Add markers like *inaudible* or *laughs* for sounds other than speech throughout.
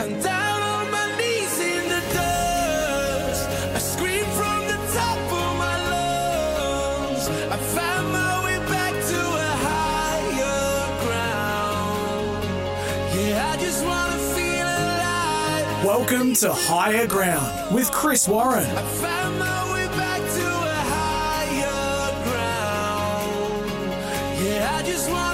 I'm down on my knees in the dust. I scream from the top of my lungs. I found my way back to a higher ground. Yeah, I just wanna feel alive. Welcome to Higher Ground with Chris Warren. I found my way back to a higher ground. Yeah, I just wanna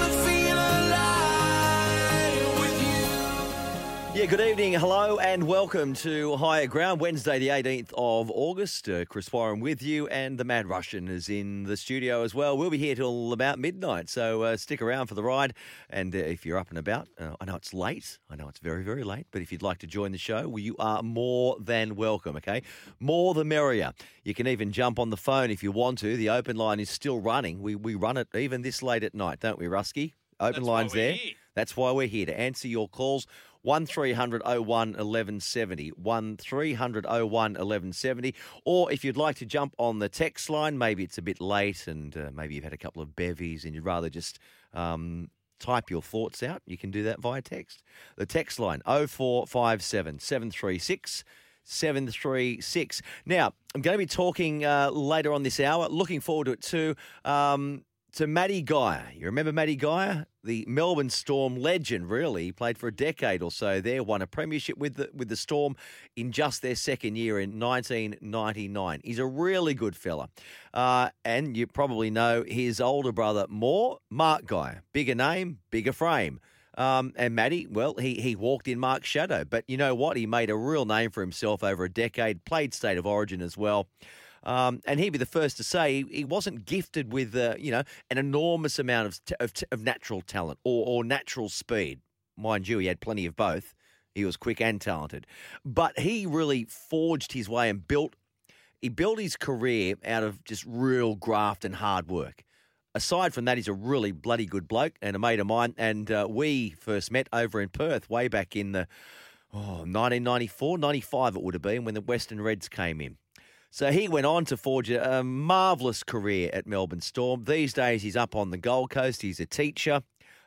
Yeah, good evening, hello, and welcome to Higher Ground, Wednesday, the 18th of August. Uh, Chris Warren with you, and the Mad Russian is in the studio as well. We'll be here till about midnight, so uh, stick around for the ride. And uh, if you're up and about, uh, I know it's late, I know it's very, very late, but if you'd like to join the show, well, you are more than welcome, okay? More the merrier. You can even jump on the phone if you want to. The open line is still running. We, we run it even this late at night, don't we, Rusky? Open That's lines there. here. That's why we're here to answer your calls. 1300 01 1170. 1300 01 1170. Or if you'd like to jump on the text line, maybe it's a bit late and uh, maybe you've had a couple of bevies and you'd rather just um, type your thoughts out, you can do that via text. The text line 0457 736 736. Now, I'm going to be talking uh, later on this hour. Looking forward to it too. Um, to Matty Geyer. You remember Matty Geyer? The Melbourne Storm legend, really. He played for a decade or so there, won a premiership with the, with the Storm in just their second year in 1999. He's a really good fella. Uh, and you probably know his older brother more, Mark Geyer. Bigger name, bigger frame. Um, and Matty, well, he, he walked in Mark's shadow. But you know what? He made a real name for himself over a decade, played State of Origin as well. Um, and he'd be the first to say he, he wasn't gifted with, uh, you know, an enormous amount of, t- of, t- of natural talent or, or natural speed. Mind you, he had plenty of both. He was quick and talented. But he really forged his way and built he built his career out of just real graft and hard work. Aside from that, he's a really bloody good bloke and a mate of mine. And uh, we first met over in Perth way back in the oh, 1994, 95 it would have been when the Western Reds came in. So he went on to forge a, marvellous career at Melbourne Storm. These days, he's up on the Gold Coast. He's a teacher.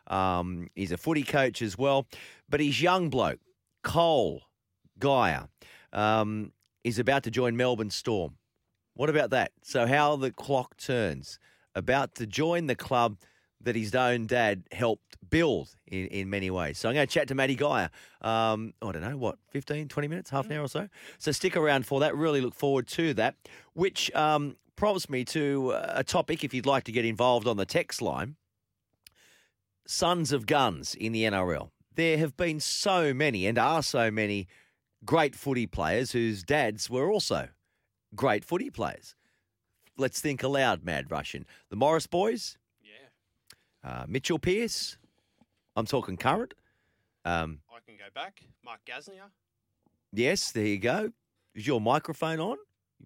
Um, he's a footy coach as well. But he's young bloke, Cole Geyer, um, is about to join Melbourne Storm. What about that? So how the clock turns. About to join the club that his own dad helped build in, in many ways. So I'm going to chat to Matty Geyer. Um, I don't know, what, 15, 20 minutes, half an hour or so? So stick around for that. Really look forward to that, which um, prompts me to uh, a topic if you'd like to get involved on the text line. Sons of Guns in the NRL. There have been so many and are so many great footy players whose dads were also great footy players. Let's think aloud, Mad Russian. The Morris boys, uh, Mitchell Pearce. I'm talking current. Um, I can go back. Mark Gasnier, yes, there you go. Is your microphone on?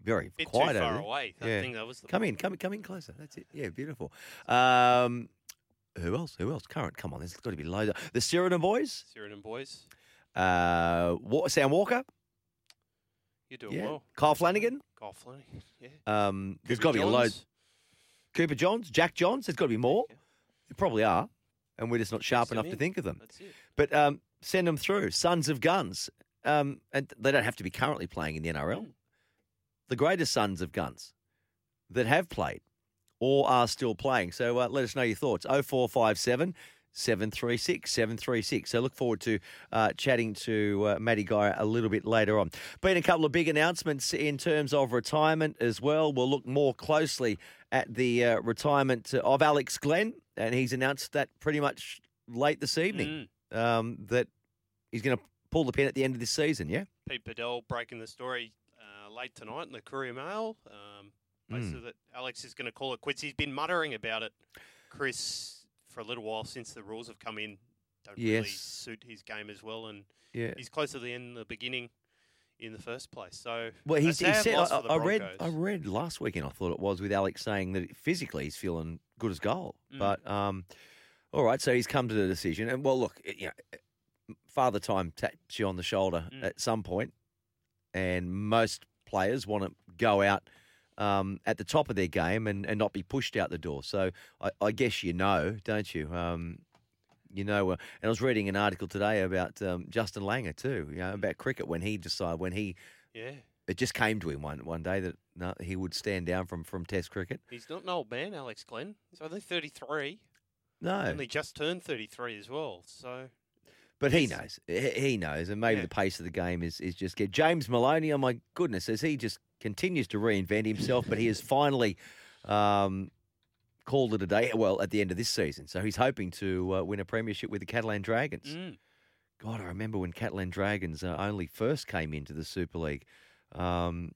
Very bit quiet too far away. I Yeah. think that was the Come in, come in, come in closer. That's it. Yeah, beautiful. Um, who else? Who else? Current. Come on, there's got to be loads. Of, the Sheridan boys. Sheridan boys. Uh, Wa- Sam Walker. You're doing Yeah. well. Kyle Flanagan. Kyle Flanagan. Yeah. Um, there's got to be a load. Cooper Johns, Jack Johns. There's got to be more. Yeah. There probably are, and we're just not sharp Send enough to think of them. But um, send them through. Sons of Guns. Um, and they don't have to be currently playing in the NRL. Mm. The greatest sons of guns that have played or are still playing. So uh, let us know your thoughts. 0457 736 736. So look forward to uh, chatting to uh, Matty Geyer a little bit later on. Been a couple of big announcements in terms of retirement as well. We'll look more closely at the uh, retirement of Alex Glenn, and he's announced that pretty much late this evening Mm. um, that he's going to pull the pin at the end of this season. Yeah. Pete Badel breaking the story uh, late tonight in the Courier Mail. Um, basically, that Alex is going to call it quits. He's been muttering about it, Chris, for a little while since the rules have come in don't really suit his game as well, and Yeah. he's closer to the end the beginning in the first place. So Well, he's, he said. I, I read. I read last weekend. I thought it was with Alex saying that physically he's feeling good as gold. Mm. But um, all right. So he's come to the decision, and well, look, it- you know, father time taps you on the shoulder Mm. at some point, and most players want to go out. Um, at the top of their game and, and not be pushed out the door. So I, I guess you know, don't you? Um, you know, uh, and I was reading an article today about um, Justin Langer too, you know, about cricket when he decided when he yeah, it just came to him one one day that no, he would stand down from, from Test cricket. he's not an old man, Alex Glenn. He's only 33. No, Only just turned 33 as well. So but he knows. He knows, and maybe Yeah. the pace of the game is is just get James Maloney. Oh my goodness, as he just continues to reinvent himself, but he has finally um, called it a day. Well, at the end of this season, so he's hoping to uh, win a premiership with the Catalan Dragons. mm, God, I remember when Catalan Dragons uh, only first came into the Super League. Um,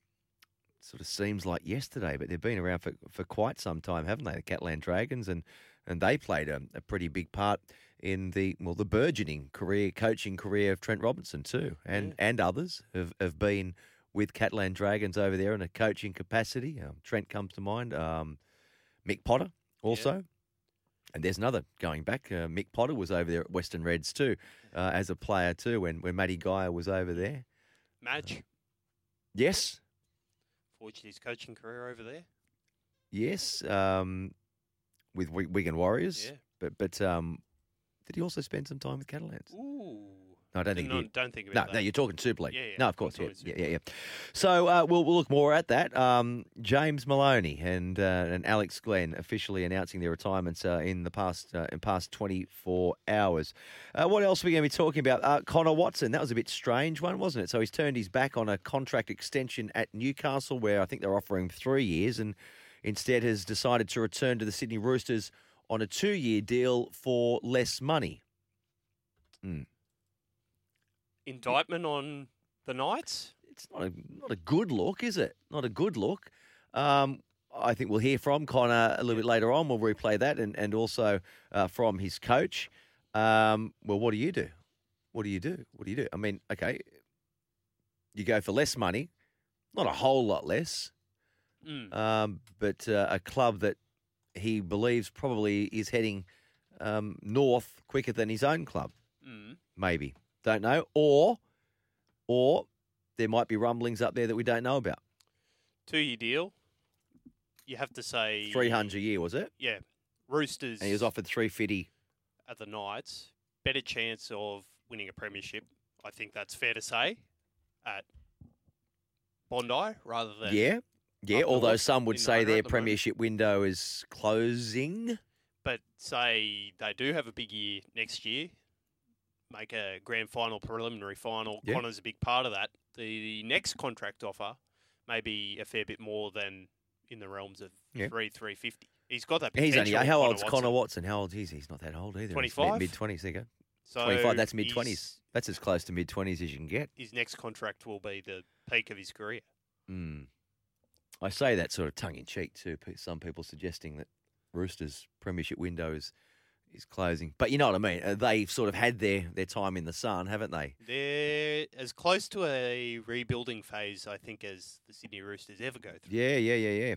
sort of seems like yesterday, but they've been around for, for quite some time, haven't they? The Catalan Dragons, and and they played a, a pretty big part in the well the burgeoning career coaching career of Trent Robinson too, and and others have, have been with Catalan Dragons over there in a coaching capacity. Um, Trent comes to mind. Um, Mick Potter also. And there's another going back. Uh, Mick Potter was over there at Western Reds too, uh, as a player too, when, when Matty Geyer was over there. Madge Yes, forged his coaching career over there. yes, um, with Wi- Wigan Warriors. Yeah. But but um, did he also spend some time with Catalans? Ooh. No, I don't think no, did. don't think No, about no, that. you're talking Super League. Yeah, yeah, no, of course, yeah, yeah, yeah, yeah. So uh, we'll we'll look more at that. Um, James Maloney and uh, and Alex Glenn officially announcing their retirements uh, in the past uh, in past 24 hours. Uh, what else are we going to be talking about? Uh, Connor Watson. That was a bit strange one, wasn't it? So he's turned his back on a contract extension at Newcastle, where I think they're offering three years, and instead has decided to return to the Sydney Roosters on a two-year deal for less money. Indictment on the Knights. it's not a not a good look, is it? Not a good look. Um, I think we'll hear from Connor a little bit later on. We'll replay that, and and also uh, from his coach. Um, well, what do you do? What do you do? What do you do? I mean, okay, you go for less money, not a whole lot less, Mm. um, but uh, a club that he believes probably is heading um, north quicker than his own club Mm. maybe. Don't know. Or or there might be rumblings up there that we don't know about. Two year deal. You have to say Three hundred a year, was it? Yeah, Roosters. And he was offered three fifty. at the Knights. Better chance of winning a premiership. I think that's fair to say. At Bondi rather than Yeah. Yeah, although north some would say their the moment. premiership window is closing. But say they do have a big year next year, make a grand final, preliminary final. Yeah. Connor's a big part of that. The next contract offer may be a fair bit more than in the realms of Yeah. three three fifty. He's got that. He's only how Connor old's Watson. Connor Watson? How old is he? He's not that old either. 25? Mid twenties, there you go. So Twenty five, that's mid twenties. That's as close to mid twenties as you can get. His next contract will be the peak of his career. Mm. I say that sort of tongue in cheek too. Some people suggesting that Roosters' premiership window is, is closing, but you know what I mean. Uh, They've sort of had their, their time in the sun, haven't they? They're as close to a rebuilding phase, I think, as the Sydney Roosters ever go through. Yeah, yeah, yeah, yeah.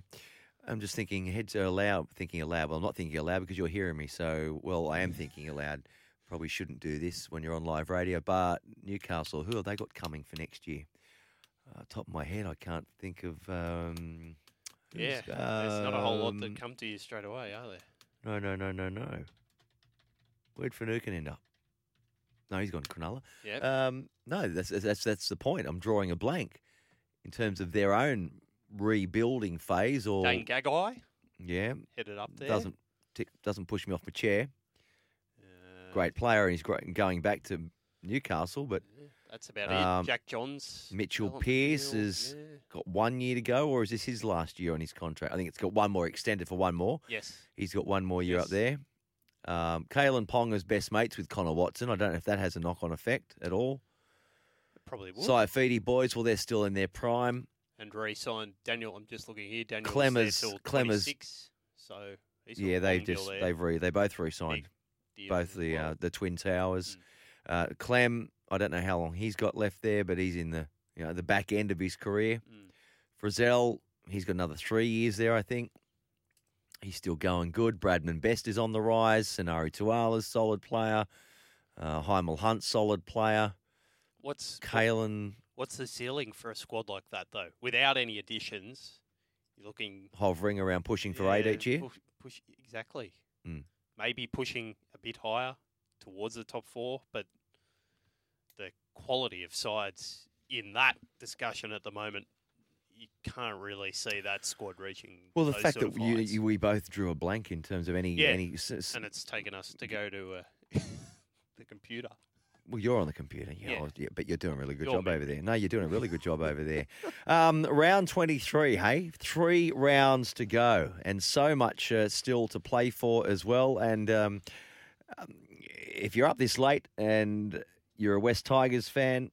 I'm just thinking heads are aloud, thinking aloud. Well, I'm not thinking aloud because you're hearing me. So, well, I am thinking aloud. Probably shouldn't do this when you're on live radio. But Newcastle, who have they got coming for next year? Uh, top of my head, I can't think of. Um, Yeah, there's not a whole lot that um, come to you straight away, are there? No, no, no, no, no. Where'd Finucane end up? No, he's gone to Cronulla. Yeah. Um, no, that's that's that's the point. I'm drawing a blank in terms of their own rebuilding phase, or Dane Gagai yeah, headed up there. doesn't tick, doesn't push me off my chair. Uh, Great player, and he's great going back to Newcastle, but That's about Um, it. Jack Johns. Mitchell Pearce has yeah. got one year to go, or is this his last year on his contract? I think it's got one more extended for one more. Yes. He's got one more year up there. Um, Kalyn Ponga's best mates with Connor Watson. I don't know if that has a knock on effect at all. Probably would. Saifiti boys, well, they're still in their prime. and re-signed Daniel. I'm just looking here. Daniel Klemmers- Klemmers- 26, so he's Yeah, they've just there. they've re, they both re-signed. both the well. uh, the twin towers. Mm. Uh, Klem, I don't know how long he's got left there, but he's in the you know the back end of his career. Mm. Frizell, he's got another three years there, I think. He's still going good. Bradman Best is on the rise. Sonari Tuala's solid player. Uh, Hymel Hunt, solid player. What's what- Kalyn what's the ceiling for a squad like that though? Without any additions, you're looking hovering around pushing for eight each year. Push, push exactly. Mm. Maybe pushing a bit higher towards the top four, but the quality of sides in that discussion at the moment, you can't really see that squad reaching. Well, the fact that you, you, we both drew a blank in terms of any Yeah, any. s- and it's taken us to go to uh, *laughs* the computer. Well, you're on the computer, yeah, well, yeah, but you're doing a really good You're job me. over there. No, you're doing a really good job over there. *laughs* Um, round 23, hey, three rounds to go, and so much uh, still to play for as well. And um, um, if you're up this late and you're a West Tigers fan,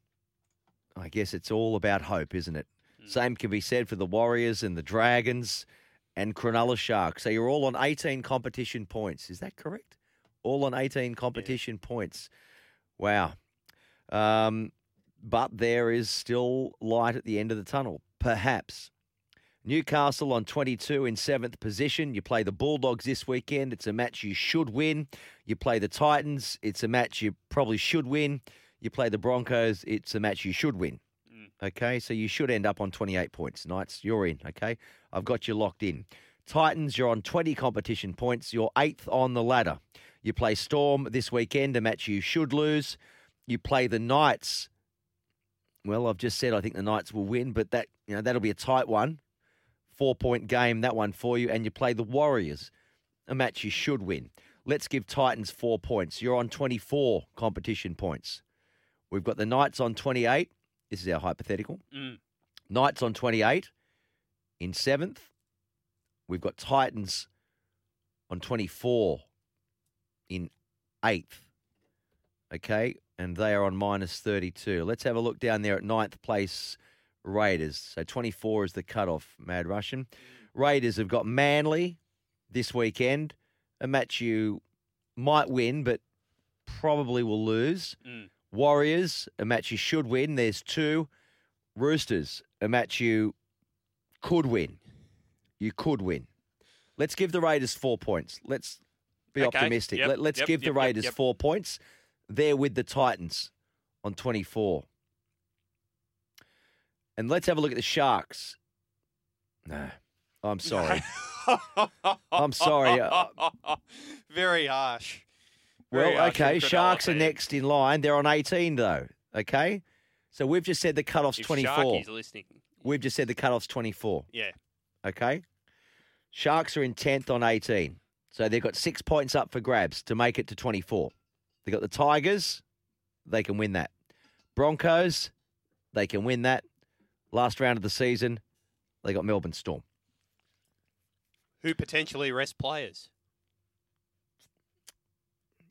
I guess it's all about hope, isn't it? Mm. Same can be said for the Warriors and the Dragons and Cronulla Sharks. So you're all on 18 competition points. Is that correct? All on 18 competition points. Wow. Um, but there is still light at the end of the tunnel, perhaps. Newcastle on 22 in seventh position. You play the Bulldogs this weekend. It's a match you should win. You play the Titans. It's a match you probably should win. You play the Broncos. It's a match you should win. Okay, so you should end up on 28 points. Knights, you're in. Okay, I've got you locked in. Titans, you're on 20 competition points. You're eighth on the ladder. You play Storm this weekend, a match you should lose. You play the Knights. Well, I've just said I think the Knights will win, but that you know that'll be a tight one. Four point game, that one for you. And you play the Warriors, a match you should win. Let's give Titans four points. You're on 24 competition points. We've got the Knights on 28. This is our hypothetical. Mm. Knights on 28 in seventh. We've got Titans on 24 in eighth. Okay, and they are on minus 32. Let's have a look down there at ninth place Raiders. So 24 is the cutoff, Mad Russian. Raiders have got Manly this weekend, a match you might win, but probably will lose. Mm. Warriors, a match you should win. There's two. Roosters, a match you could win. You could win. Let's give the Raiders four points. Let's be Okay. optimistic. Yep, Let, let's yep, give the yep, yep, Raiders four points. They're with the Titans on 24. And let's have a look at the Sharks. No, I'm sorry. *laughs* I'm sorry, uh, *laughs* Very harsh. Well, okay. Sharks are next in line. They're on 18, though. Okay. So we've just said the cutoff's If 24. Sharky's listening, We've just said the cutoff's 24. yeah. Okay. Sharks are in 10th on 18. So they've got six points up for grabs to make it to 24. They've got the Tigers. They can win that. Broncos. They can win that. Last round of the season, they got Melbourne Storm. Who potentially rest players?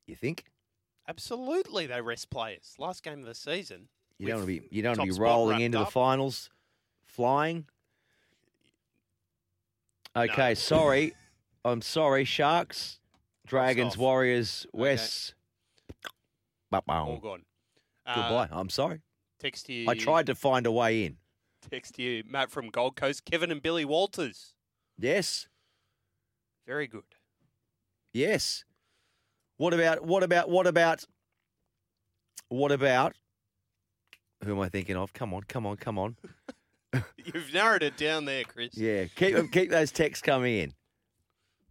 You think? Absolutely, they rest players. Last game of the season. You don't want to be you don't want to be rolling into the finals flying. Okay, No. sorry. *laughs* I'm sorry, Sharks, Dragons. Warriors, Okay. West. Ba- All bow. gone. Uh, Goodbye. I'm sorry. Text you. I tried to find a way in. Text you, Matt from Gold Coast. Kevin and Billy Walters. Yes. Very good. Yes. What about what about what about what about who am I thinking of? Come on, come on, come on. *laughs* You've narrowed it down there, Chris. Yeah, keep *laughs* keep those texts coming in.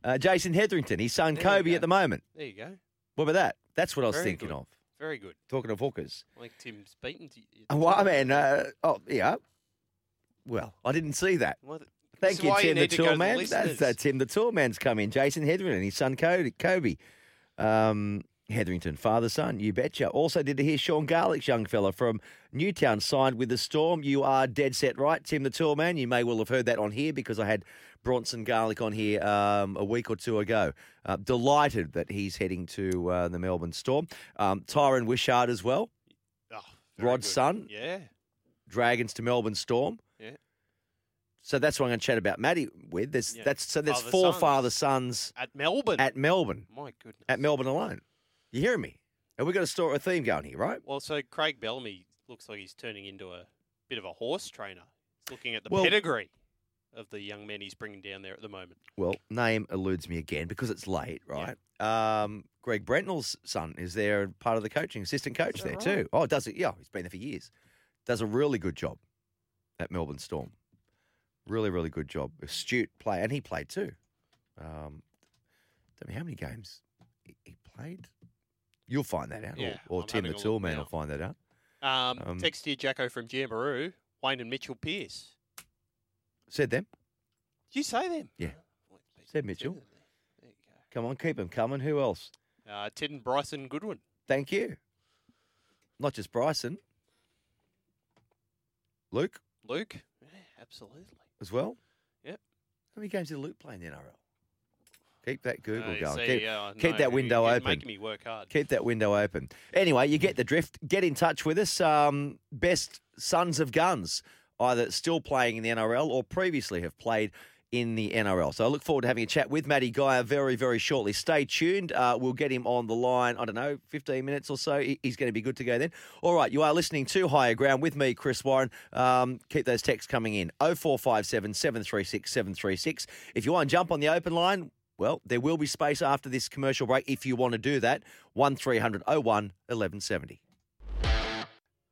Uh, Jason Hetherington, his son There you Kobe go. at the moment. There you go. What about that? That's what I was Very thinking good. of. Very good. Talking of hookers. Like Tim's beaten. To you. Oh, well, man, uh, oh yeah. Well, I didn't see that. What- Thank This is you, why Tim the need to go to the Man. That's, listeners. Tim the Tool Man's come in. Jason Hetherington, his son Kobe. Kobe. Um, Hetherington, father, son, you betcha. Also, did to hear Sean Garlick's young fella from Newtown signed with the Storm. You are dead set right, Tim the Tool Man. You may well have heard that on here because I had Bronson Garlick on here um, a week or two ago. Uh, delighted that he's heading to uh, the Melbourne Storm. Um, Tyran Wishart as well. Oh, Rod's good. son? Yeah. Dragons to Melbourne Storm. Yeah. So that's what I'm going to chat about Maddie with. There's Yeah. that's so there's Father four sons. father sons At Melbourne. at Melbourne My goodness. at Melbourne alone. You hearing me? And we've got a story, a theme going here, right? Well, so Craig Bellamy looks like he's turning into a bit of a horse trainer. He's looking at the Well- pedigree of the young men he's bringing down there at the moment. Well, name eludes me again because it's late, right? Um, Greg Brentnall's son is there, part of the coaching, assistant coach that there right? too. Oh, does it? Yeah, he's been there for years. Does a really good job at Melbourne Storm. Really, really good job. Astute player, and he played too. Um, don't know how many games he, he played. You'll find that out, Yeah, or, or Tim the having Tool Man now. will find that out. Um, Um, text here, Jacko from Jamboree, Wayne and Mitchell Pearce. Said them. Did you say them? Yeah. Oh, Said Mitchell. there. There you go. Come on, keep them coming. Who else? Uh, Ted and Bryson Goodwin. Thank you. Not just Bryson. Luke Luke. Yeah, absolutely. As well. Yep. How many games did Luke play in the NRL? Keep that Google Uh, going. see, keep, yeah, keep that window you're open. Making me work hard. keep that window open. Anyway, you get the drift. Get in touch with us. Um, best Sons of Guns, either still playing in the NRL or previously have played in the NRL. So I look forward to having a chat with Matty Geyer very, very shortly. Stay tuned. Uh, we'll get him on the line, I don't know, 15 minutes or so. He's going to be good to go then. All right, you are listening to Higher Ground with me, Chris Warren. Um, keep those texts coming in 0457 736 736. If you want to jump on the open line, well, there will be space after this commercial break if you want to do that. 1300 01 1170.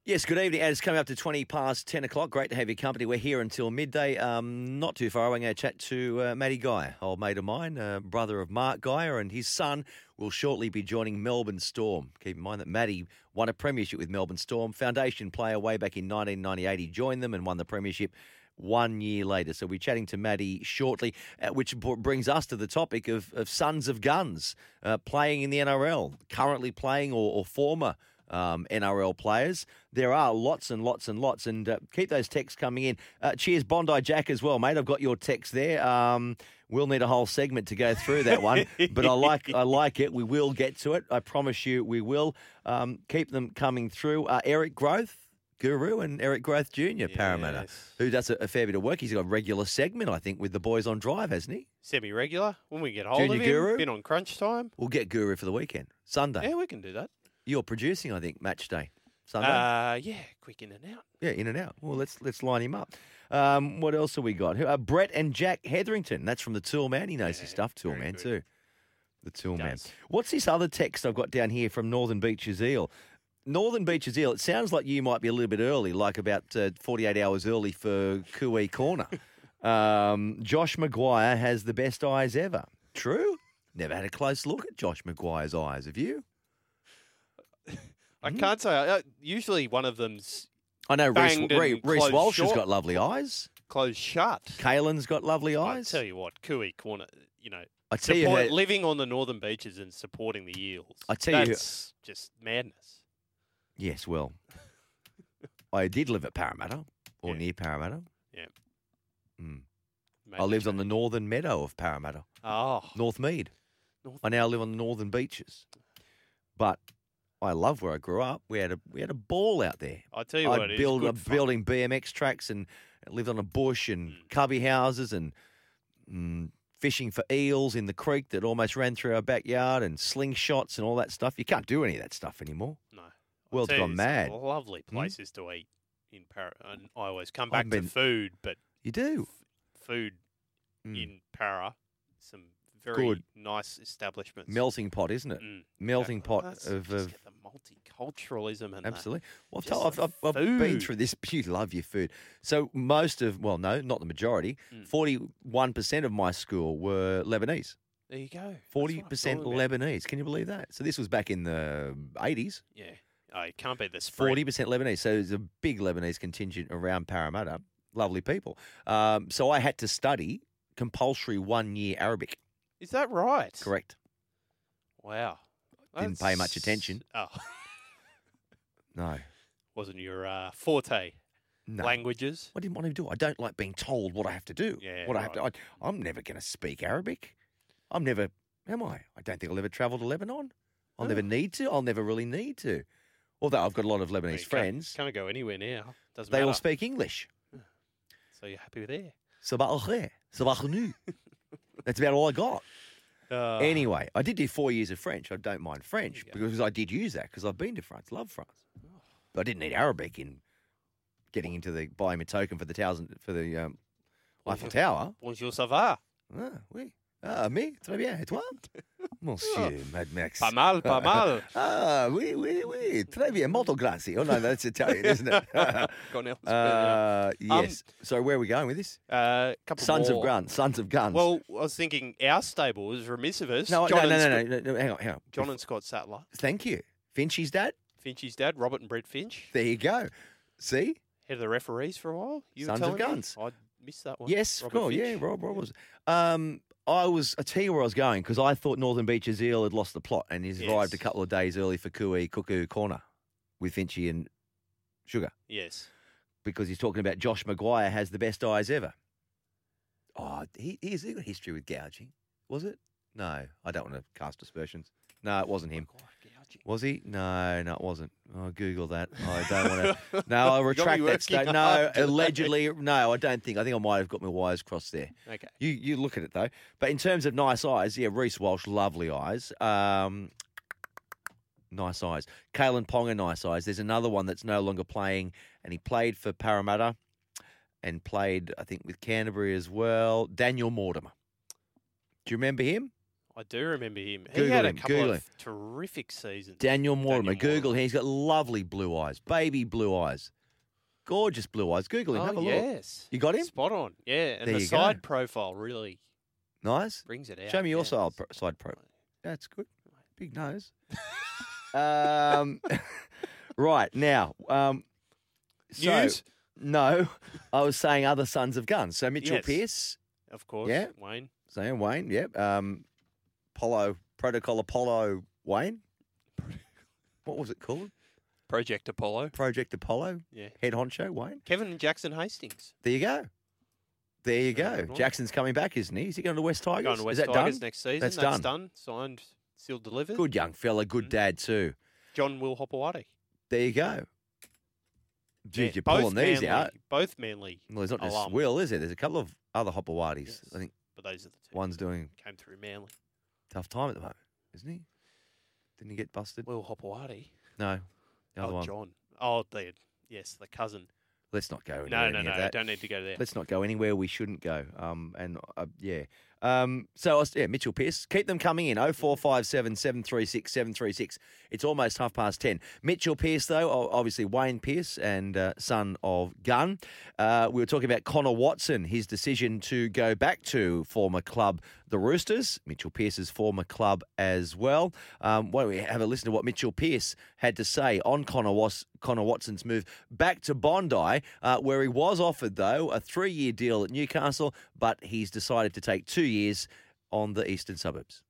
Yes, good evening. It's coming up to 20 past 10 o'clock. Great to have your company. We're here until midday. Um, not too far away. I'm going to chat to uh, Matty Geyer, old mate of mine, uh, brother of Mark Geyer, and his son will shortly be joining Melbourne Storm. Keep in mind that Matty won a premiership with Melbourne Storm, foundation player way back in 1998. He joined them and won the premiership one year later. So we're chatting to Matty shortly, uh, which brings us to the topic of, of Sons of Guns uh, playing in the NRL, currently playing or, or former um, NRL players. There are lots and lots and lots, and uh, keep those texts coming in. Uh, cheers, Bondi Jack, as well, mate. I've got your text there. Um, we'll need a whole segment to go through that one, but I like I like it. We will get to it. I promise you, we will. Um, keep them coming through. Uh, Eric Grothe. Guru and Eric Grothe Jr. Parramatta, who does a, a fair bit of work. He's got a regular segment, I think, with the boys on drive, hasn't he? Semi-regular. When we get hold Junior of him, Guru? been on crunch time. We'll get Guru for the weekend, Sunday. Yeah, we can do that. You're producing, I think, match day, Sunday. Uh, yeah, quick in and out. Yeah, in and out. Well, let's let's line him up. Um, what else have we got? Who- Uh, Brett and Jack Hetherington. That's from the Tool Man. He knows his stuff. Tool Man good. too. The Tool Man. What's this other text I've got down here from Northern Beaches Eel? Northern Beaches Eel. It sounds like you might be a little bit early, like about uh, 48 hours early for Kui Corner. *laughs* um, Josh McGuire has the best eyes ever. True. Never had a close look at Josh McGuire's eyes. Have you? I Hmm? can't say. Uh, usually one of them's I know Reece, Reece, and Reece closed Walsh has got lovely eyes. closed shut. Kalyn's got lovely eyes. I tell you what, Kui Corner, you know, I tell you support, living on the northern beaches and supporting the eels. I tell you who- that's just madness. Yes, well, *laughs* I did live at Parramatta or Yeah. near Parramatta. Yeah. Mm. I lived on the northern meadow of Parramatta, Oh, North Mead. North- I now live on the northern beaches, but I love where I grew up. We had a we had a ball out there. I tell you what, I'd it's build fun. building BMX tracks and lived on a bush and Mm. cubby houses and mm, fishing for eels in the creek that almost ran through our backyard and slingshots and all that stuff. You can't do any of that stuff anymore. No, World's you, gone there's mad. Lovely Hmm? places to eat in Para, and I always come back been- to food, but You do. food Mm. in Para, some very Good. nice establishments. Melting pot, isn't it? Mm. Melting Exactly. pot That's- of, of the multiculturalism and that. Absolutely. Well, I've, told, I've, I've, I've been through this. You love your food. So most of, well, no, not the majority. Mm. Forty-one percent of my school were Lebanese. There you go. That's what I'm Forty percent. Lebanese. Can you believe that? So this was back in the eighties. Yeah. Oh, it can't be this. Forty percent Lebanese. So there's a big Lebanese contingent around Parramatta. Lovely people. Um, so I had to study compulsory one-year Arabic. Is that right? Correct. Wow. Didn't pay much attention. Oh, *laughs* No. wasn't your uh, forte No. languages? I didn't want to do. I don't like being told what I have to do. Yeah, what I have to. I, I'm never going to speak Arabic. I'm never. Am I? I don't think I'll ever travel to Lebanon. I'll never Oh. need to. I'll never really need to. Although I've got a lot of Lebanese friends. Can't, can't go anywhere now. Doesn't They matter. all speak English. So you're happy with there? Sabah al khair, sabah. *laughs* That's about all I got. Uh, Anyway, I did do four years of French. I don't mind French because I did use that because I've been to France, love France. But I didn't need Arabic in getting into the buying a token for the thousand for the um, Eiffel Tower. Bonjour, ça va? Ah, oui. Ah, mais très bien. Et toi, *laughs* Monsieur Mad Max? Pas mal, pas mal. Ah, oui, oui, oui. Très bien. Molto grazie. Oh no, that's Italian, isn't it? *laughs* Gone else. uh, yes. so where are we going with this? Uh, couple Sons of more. Guns. Sons of Guns. Well, I was thinking our stable was remiss of us. no, John no, no, and no, no, no, no. Hang on, hang on. John and Scott Sattler, Thank you. Finchy's dad. Finch's dad, Robert and Brett Finch, There you go. See? head of the referees for a while. You were Sons of telling me? Guns. I missed that one. Yes, Robert cool. Yeah, Finch. Rob, Rob was. Um, I was. I tell you where I was going because I thought Northern Beaches Eel had lost the plot and he's arrived a couple of days early for Kui Cuckoo Corner with Finchy and Sugar Yes. because he's talking about Josh McGuire has the best eyes ever. Oh, he, he's got history with gouging. Was it? No, I don't want to cast aspersions. No, it wasn't him. Was he? No, no, it wasn't. Oh, Google that. I don't want to. *laughs* No, I You've got me retract that statement. No, allegedly. No, I don't think. I think I might have got my wires crossed there. Okay. You you look at it though. But in terms of nice eyes, yeah, Reece Walsh, lovely eyes. Um, nice eyes. Kalyn Ponga, nice eyes. There's another one that's no longer playing, and he played for Parramatta, and played I think with Canterbury as well. Daniel Mortimer. Do you remember him? I do remember him. he Google had him, a couple Google of terrific seasons. Daniel Mortimer. Daniel Google him. He's got lovely blue eyes, baby blue eyes, gorgeous blue eyes. Google him. oh, Have a look. yes. You got him? Spot on. Yeah, and There the you go. side profile really Nice. brings it out. Show me your yeah. side pro- side pro. That's good. Big nose. um, *laughs* right now, um, so- News? no, I was saying other sons of guns. So Mitchell Yes. Pearce, Of course. Yeah. Wayne. saying Wayne, yep. Um, Apollo Protocol Apollo Wayne. What was it called? Project Apollo. Project Apollo. Yeah. Head honcho Wayne. Kevin and Jackson Hastings. There you go. There you go. Jackson's coming back, isn't he? Is he going to West Tigers? Going to West Is that Tigers done? next season. That's That's, done. Signed, sealed, delivered. Good young fella, good Mhm. dad too. John Will Hopoate. There you go. Dude, Yeah, you're pulling these out. Both Manly, Well, there's not just. Will, is it? There's a couple of other Hopoates. Yes. I think but those are the two. one's doing came through Manly. Tough time at the moment, isn't he? Didn't he get busted? Will Hopoate. No, the other Oh, one. John. Oh, the yes, the cousin. Let's not go. No, no, no. Don't need to go there. Let's not go anywhere we shouldn't go. Um, and uh, yeah. Um, so I was- yeah, Mitchell Pearce, keep them coming in. Oh four five seven seven three six seven three six. It's almost half past ten. Mitchell Pearce, though, obviously Wayne Pearce and uh, son of Gun. Uh, we were talking about Connor Watson, his decision to go back to former club the Roosters. Mitchell Pearce's former club as well. Um, why don't we have a listen to what Mitchell Pearce had to say on Connor, Was- Connor Watson's move back to Bondi, uh, where he was offered, though, a three year deal at Newcastle, but he's decided to take two years on the eastern suburbs.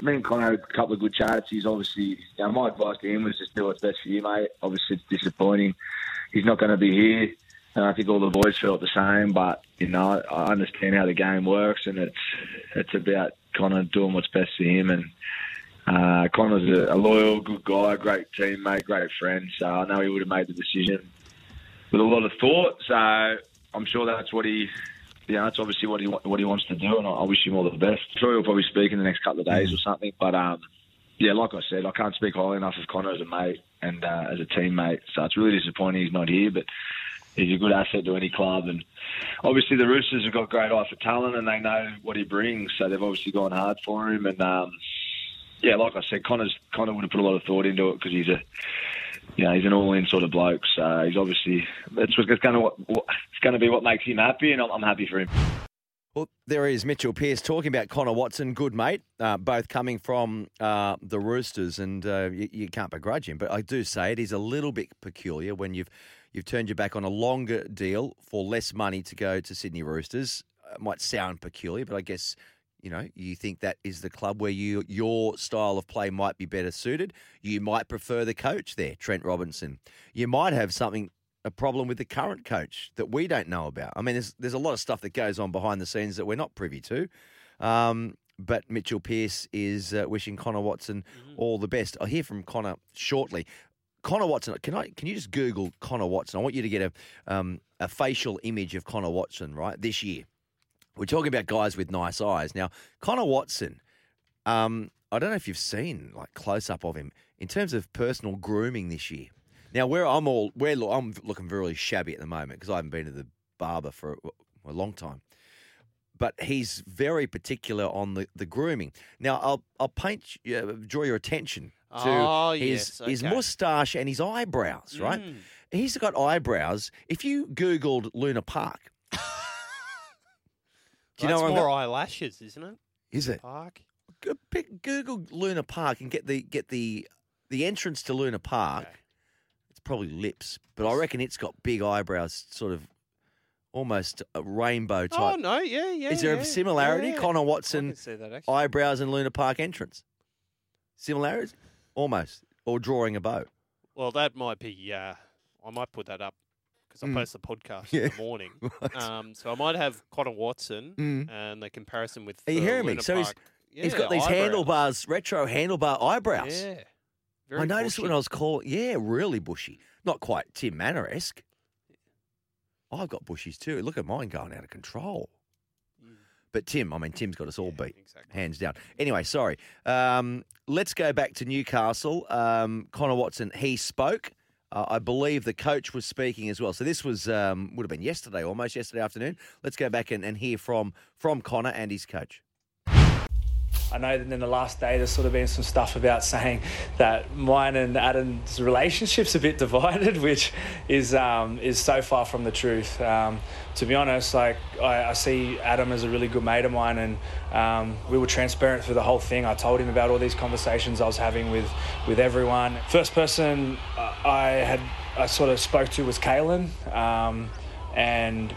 me and Connor had a couple of good chats. He's obviously, you know, my advice to him was just do what's best for you, mate. Obviously, it's disappointing. He's not going to be here. And I think all the boys felt the same, but you know, I understand how the game works, and it's it's about Connor doing what's best for him. And uh, Connor's a, a loyal, good guy, great teammate, great friend. So I know he would have made the decision with a lot of thought. So I'm sure that's what he you know, that's obviously what he what he wants to do, and I, I wish him all the best. I'm sure he'll probably speak in the next couple of days or something. But um, yeah, like I said, I can't speak highly enough of Connor as a mate and uh, as a teammate. So it's really disappointing he's not here, but he's a good asset to any club. And obviously the Roosters have got great eye for talent, and they know what he brings. So they've obviously gone hard for him. And um, yeah, like I said, Connor's Connor would have put a lot of thought into it because he's a you know, he's an all-in sort of bloke. So he's obviously that's what's going to it's going to be what makes him happy, and I'm, I'm happy for him. Well, there is Mitchell Pearce talking about Connor Watson, good mate, uh, both coming from uh, the Roosters, and uh, you, you can't begrudge him. But I do say it is a little bit peculiar when you've you've turned your back on a longer deal for less money to go to Sydney Roosters. It might sound peculiar, but I guess you know you think that is the club where you your style of play might be better suited. You might prefer the coach there, Trent Robinson. You might have something a problem with the current coach that we don't know about. I mean, there's there's a lot of stuff that goes on behind the scenes that we're not privy to. Um, but Mitchell Pearce is uh, wishing Connor Watson all the best. I'll hear from Connor shortly. Connor Watson, can I? Can you just Google Connor Watson? I want you to get a um, a facial image of Connor Watson right this year. We're talking about guys with nice eyes. Now, Connor Watson Um, I don't know if you've seen like close up of him in terms of personal grooming this year. Now, where I'm all, where I'm looking really shabby at the moment because I haven't been to the barber for a, long time. But he's very particular on the, the grooming. Now, I'll I'll paint, uh, draw your attention to Oh, his yes, his moustache and his eyebrows. Right, Mm. he's got eyebrows. If you googled Luna Park, *laughs* do you know That's where I'm more eyelashes, isn't it? Is it? Park. Go- pick- Google Luna Park and get the get the the entrance to Luna Park. Okay. It's probably lips, but I reckon it's got big eyebrows, sort of almost a rainbow type. Oh no, yeah, yeah. Is there a similarity? yeah. Connor Watson see that actually. eyebrows and Luna Park entrance. Similarities, almost, or drawing a bow. Well, that might be. Uh, I might put that up because I Mm. post the podcast *laughs* Yeah. in the morning. *laughs* Right. Um, so I might have Connor Watson Mm. and the comparison with. Are you uh, hearing me? Luna So he's- Park. He's Yeah, got these eyebrows. handlebars, retro handlebar eyebrows. Yeah. Very I noticed it when. I was calling. Yeah, really bushy. Not quite Tim Mannah esque. I've got bushies too. Look at mine going out of control. But Tim, I mean, Tim's got us all Yeah, beat. Exactly. hands down. Anyway, sorry. Um, let's go back to Newcastle. Um, Connor Watson, he spoke. Uh, I believe the coach was speaking as well. So this was um, would have been yesterday, almost yesterday afternoon. Let's go back and, and hear from from Connor and his coach. I know that in the last day there's sort of been some stuff about saying that mine and Adam's relationship's a bit *laughs* divided, which is um, is so far from the truth. Um, to be honest, like I, I see Adam as a really good mate of mine, and um, we were transparent through the whole thing. I told him about all these conversations I was having with with everyone. First person I had I sort of spoke to was Kalyn, um, and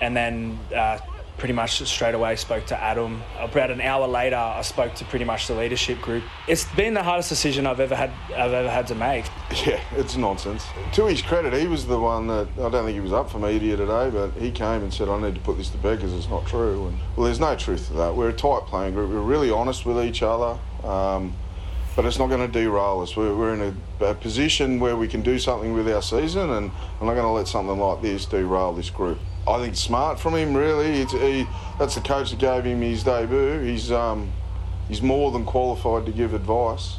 and then uh, pretty much straight away spoke to Adam. About an hour later, I spoke to pretty much the leadership group. It's been the hardest decision I've ever had I've ever had to make. *laughs* Yeah, it's nonsense. To his credit, he was the one that I don't think he was up for media today, but he came and said, "I need to put this to bed because it's not true." And well, there's no truth to that. We're a tight playing group. We're really honest with each other, um, but it's not going to derail us. We're, we're in a, a position where we can do something with our season, and I'm not going to let something like this derail this group. I think smart from him. Really, he, that's the coach that gave him his debut. He's um, he's more than qualified to give advice.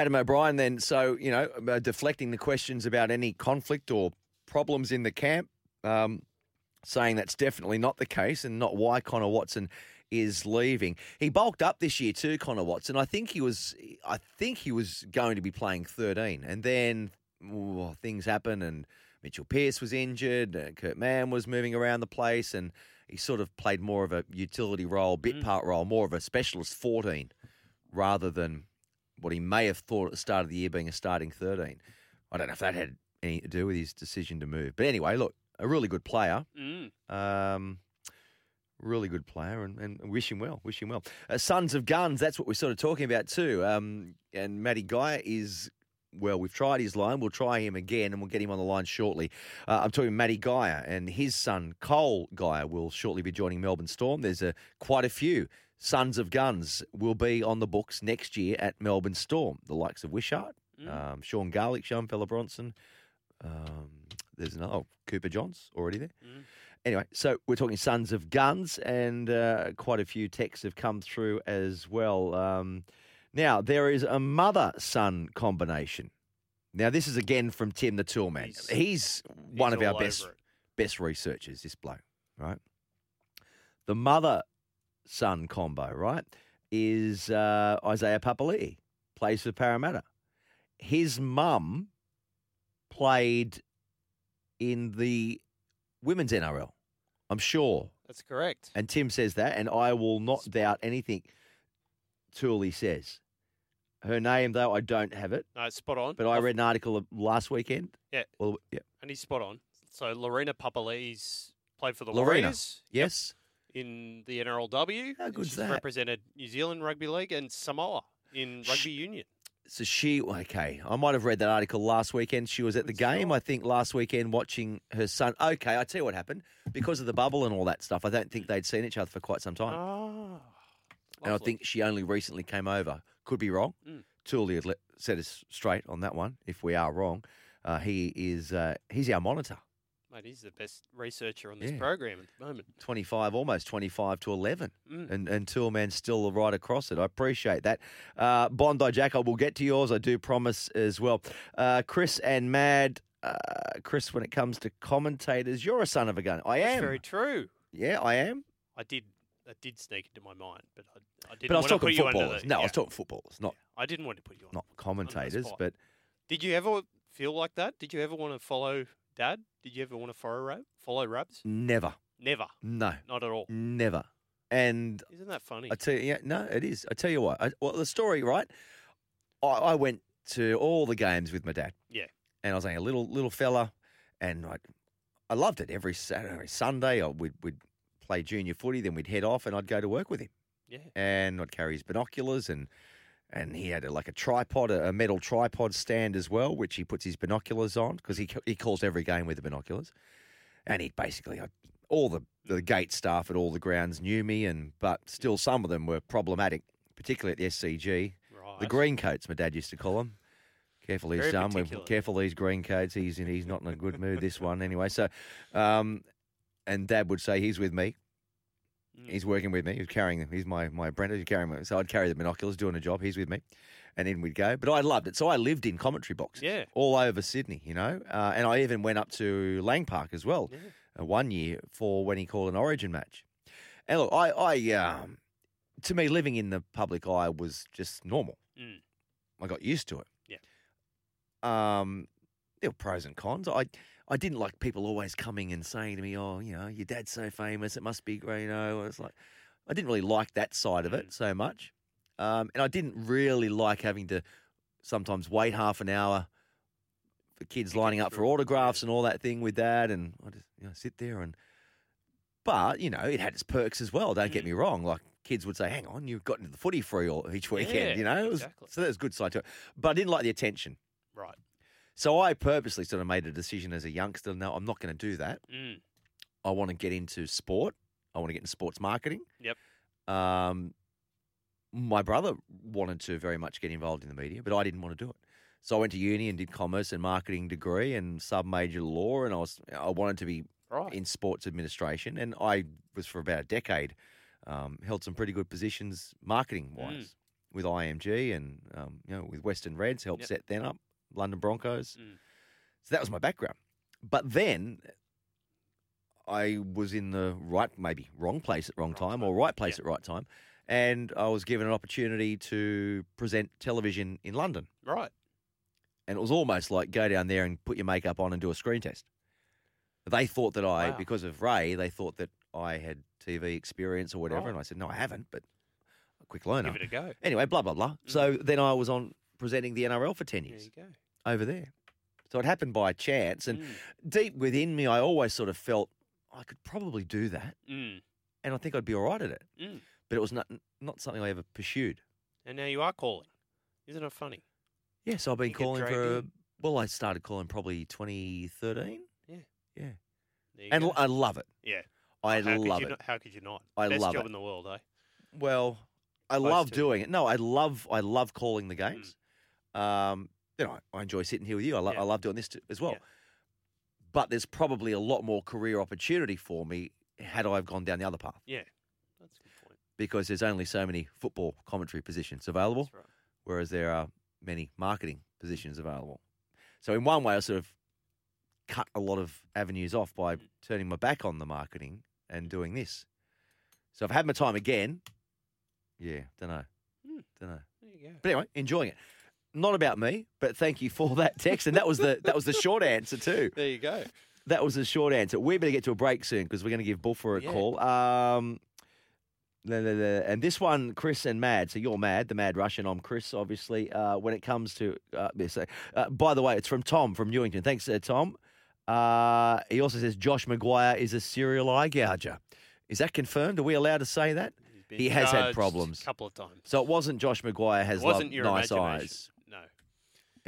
Adam O'Brien, then, so, you know, uh, deflecting the questions about any conflict or problems in the camp, um, saying that's definitely not the case and not why Connor Watson is leaving. He bulked up this year too, Connor Watson. I think he was, I think he was going to be playing 13, and then things happen and Mitchell Pearce was injured, and Kurt Mann was moving around the place, and he sort of played more of a utility role, bit part role, more of a specialist 14, rather than what he may have thought at the start of the year being a starting 13. I don't know if that had anything to do with his decision to move. But anyway, look, a really good player. Mm. Um, really good player and, and wish him well. Wish him well. Uh, Sons of Guns, that's what we're sort of talking about too. Um, and Matty Guy is, well, we've tried his line. We'll try him again and we'll get him on the line shortly. Uh, I'm talking Matty Geyer and his son, Cole Geyer, will shortly be joining Melbourne Storm. There's a, quite a few. Sons of Guns will be on the books next year at Melbourne Storm. The likes of Wishart, um, Sean Garlick, Sean Fella Bronson. Um, there's another oh, Cooper Johns already there. Anyway, so we're talking Sons of Guns, and uh, quite a few texts have come through as well. Um, now, there is a mother son combination. Now, this is again from Tim the Toolman. He's, He's- one He's of our best it. best researchers, this bloke, right? The mother son combo, right, is uh, Isaiah Papali'i, plays for Parramatta. His mum played in the women's NRL, I'm sure. That's correct. And Tim says that, and I will not doubt anything Tooley says. Her name, though, I don't have it, No, it's spot on. but I I've- read an article last weekend. Yeah. Well, yeah. and he's spot on. So Lorena Papali's played for the Lorena. Warriors Yes. in the NRLW. How good's she's that? Represented New Zealand Rugby League and Samoa in Sh- Rugby Union. So she, okay, I might have read that article last weekend. She was at the Good game. I think, last weekend watching her son. Okay, I tell you what happened. Because of the bubble and all that stuff, I don't think they'd seen each other for quite some time. Ah, and I think she only recently came over. Could be wrong. Mm. Tooley had let, set us straight on that one. If we are wrong, uh, he is uh, he's our monitor. Mate, he's the best researcher on this Yeah. program at the moment. 25, almost 25 to 11. Mm. And, and Toolman's still right across it. I appreciate that. Uh, Bondi Jack, I will get to yours. I do promise as well. Uh, Chris and Mad. Uh, Chris, when it comes to commentators, you're a son of a gun. I That's am. very true. Yeah, I am. I did. That did sneak into my mind, but I, I didn't But I was to talking put you under footballers. the- No, I was talking footballers, not I didn't want to put you on. not commentators. But Did you ever feel like that? Did you ever want to follow Dad? Did you ever want to follow? Follow Rabs? never, Never. no, Not at all. never. And Isn't that funny? I tell you, yeah, no, it is. I tell you what. I, well, the story, right? I, I went to all the games with my dad. Yeah. and I was like a little little fella, and I, I loved it every Saturday, every Sunday. I would would play junior footy, then we'd head off, and I'd go to work with him, Yeah. and I'd carry his binoculars, and and he had a, like a tripod, a, a metal tripod stand as well, which he puts his binoculars on because he he calls every game with the binoculars, and he basically I, all the the gate staff at all the grounds knew me, and but still some of them were problematic, particularly at the SCG. Right. The green coats, my dad used to call them. Careful, he's Very. We're careful these green coats. He's in, he's not in a good mood. This one anyway. So, um, and dad would say he's with me. Mm. He's working with me. He's carrying them. He's my my apprentice. He's carrying me. So I'd carry the binoculars, doing a job. He's with me, and in we'd go. But I loved it. So I lived in commentary boxes. Yeah. all over Sydney. You know, uh, and I even went up to Lang Park as well uh, one year for when he called an Origin match. And look, I, I, um, to me, living in the public eye was just normal. Mm. I got used to it. Yeah. Um, there were pros and cons. I, I didn't like people always coming and saying to me, "Oh, you know, your dad's so famous, it must be great." You know, it's like I didn't really like that side of it so much, um, and I didn't really like having to sometimes wait half an hour for kids lining up for autographs and all that thing with dad, and I just you know sit there and. But you know, it had its perks as well. Don't get Mm. me wrong. Like kids would say, "Hang on, you've got into the footy free all each weekend." Yeah, you know, It was- exactly. so there's a good side to it. But I didn't like the attention. Right. So I purposely sort of made a decision as a youngster. No, I'm not going to do that. Mm. I want to get into sport. I want to get into sports marketing. Yep. Um, my brother wanted to very much get involved in the media, but I didn't want to do it. So I went to uni and did commerce and marketing degree and sub major law, and I was I wanted to be Right. in sports administration, and I was for about a decade um, held some pretty good positions marketing wise with IMG and um, you know with Western Reds, helped Yep. set them up, London Broncos. Mm. So that was my background. But then I was in the right, maybe wrong place at wrong, Wrong time, time, or right place yeah. at right time, and I was given an opportunity to present television in London. Right. And it was almost like go down there and put your makeup on and do a screen test. They thought that I, Wow. because of Ray, they thought that I had TV experience or whatever. Right. And I said, no, I haven't, but a quick learner. Give it a go. Anyway, blah, blah, blah. So then I was on presenting the NRL for 10 There years you go. over there. So it happened by chance. And Mm. deep within me, I always sort of felt I could probably do that. Mm. And I think I'd be all right at it. Mm. But it was not, not something I ever pursued. And now you are calling. Isn't it funny? Yes, I've been You calling for, in. well, I started calling probably 2013. Yeah. Yeah. And go. I love it. yeah. I how love it. Not, how could you not? I Best love job it. in the world, eh? Well, I Close love doing it. No, I love I love calling the games. Um, you know, I, I enjoy sitting here with you. I, lo- Yeah. I love doing this too, as well. Yeah. But there's probably a lot more career opportunity for me had I have gone down the other path Yeah. That's a good point. because there's only so many football commentary positions available, right. whereas there are many marketing positions available. So in one way, I sort of cut a lot of avenues off by Mm. turning my back on the marketing and doing this. So I've had my time again. Yeah, don't know, Mm. don't know. There you go. But anyway, enjoying it. Not about me, but thank you for that text, and that was the that was the short answer too. There you go. That was the short answer. We better get to a break soon because we're going to give Buffer a Yeah. call. Um, and this one, Chris and Mad. So you're Mad, the Mad Russian. I'm Chris, obviously. Uh, when it comes to, uh, uh, by the way, it's from Tom from Newington. Thanks, uh, Tom. Uh, he also says Josh McGuire is a serial eye gouger. Is that confirmed? Are we allowed to say that? He has had problems. A couple of times. So it wasn't Josh McGuire has it wasn't nice eyes.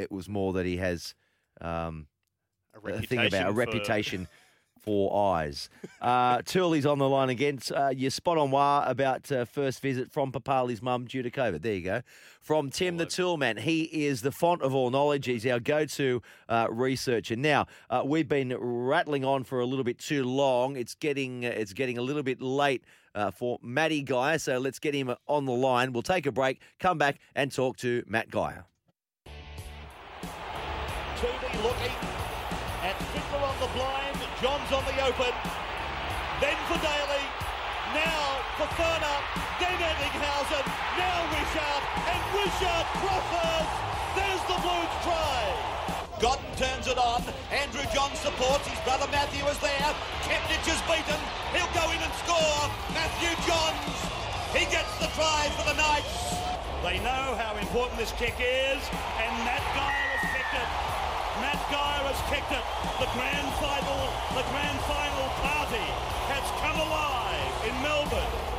It was more that he has um, A a reputation. thing about a for- reputation for eyes. Uh, *laughs* Tooley's on the line again. Uh, you're spot on, Wah, about uh, first visit from Papali's mum due to COVID. There you go. From Tim the Toolman. He is the font of all knowledge. He's our go to uh, researcher. Now, uh, we've been rattling on for a little bit too long. It's getting, uh, it's getting a little bit late. Uh, for Matty Geyer, so let's get him on the line. We'll take a break, come back, and talk to Matt Geyer. Looking at on the blind, John's on the open, then for Daley, now for Furner, then Ettingshausen, now Wishart, and Wishart crosses! There's the Blues try! Godden turns it on, Andrew John supports, his brother Matthew is there, Kepnich is beaten, he'll go in and score, Matthew Johns, he gets the try for the Knights! They know how important this kick is, and that Geyer has kicked it. Geyer has kicked it. The grand final, the grand final party has come alive in Melbourne.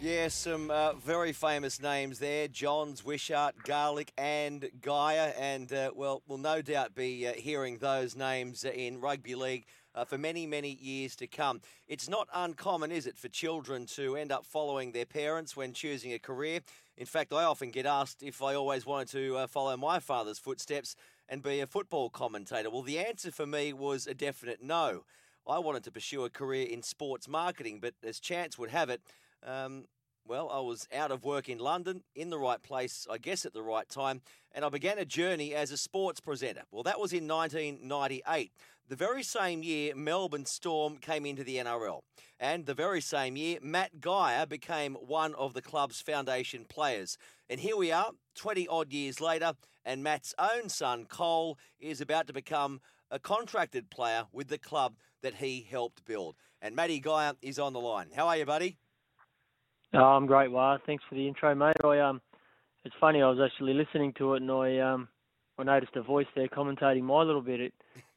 Yeah, some uh, very famous names there Johns, Wishart, Garlick, and Geyer. And, uh, well, we'll no doubt be uh, hearing those names in rugby league uh, for many, many years to come. It's not uncommon, is it, for children to end up following their parents when choosing a career? In fact, I often get asked if I always wanted to uh, follow my father's footsteps and be a football commentator. Well, the answer for me was a definite no. I wanted to pursue a career in sports marketing, but as chance would have it, um, well, I was out of work in London, in the right place, I guess at the right time, and I began a journey as a sports presenter. Well, that was in 1998. The very same year, Melbourne Storm came into the NRL. And the very same year, Matt Geyer became one of the club's foundation players. And here we are, 20 odd years later, and Matt's own son, Cole, is about to become a contracted player with the club that he helped build. And Matty Geyer is on the line. How are you, buddy? Oh, I'm great, Wah. Thanks for the intro, mate. I um, it's funny. I was actually listening to it, and I um, I noticed a voice there commentating my little bit. It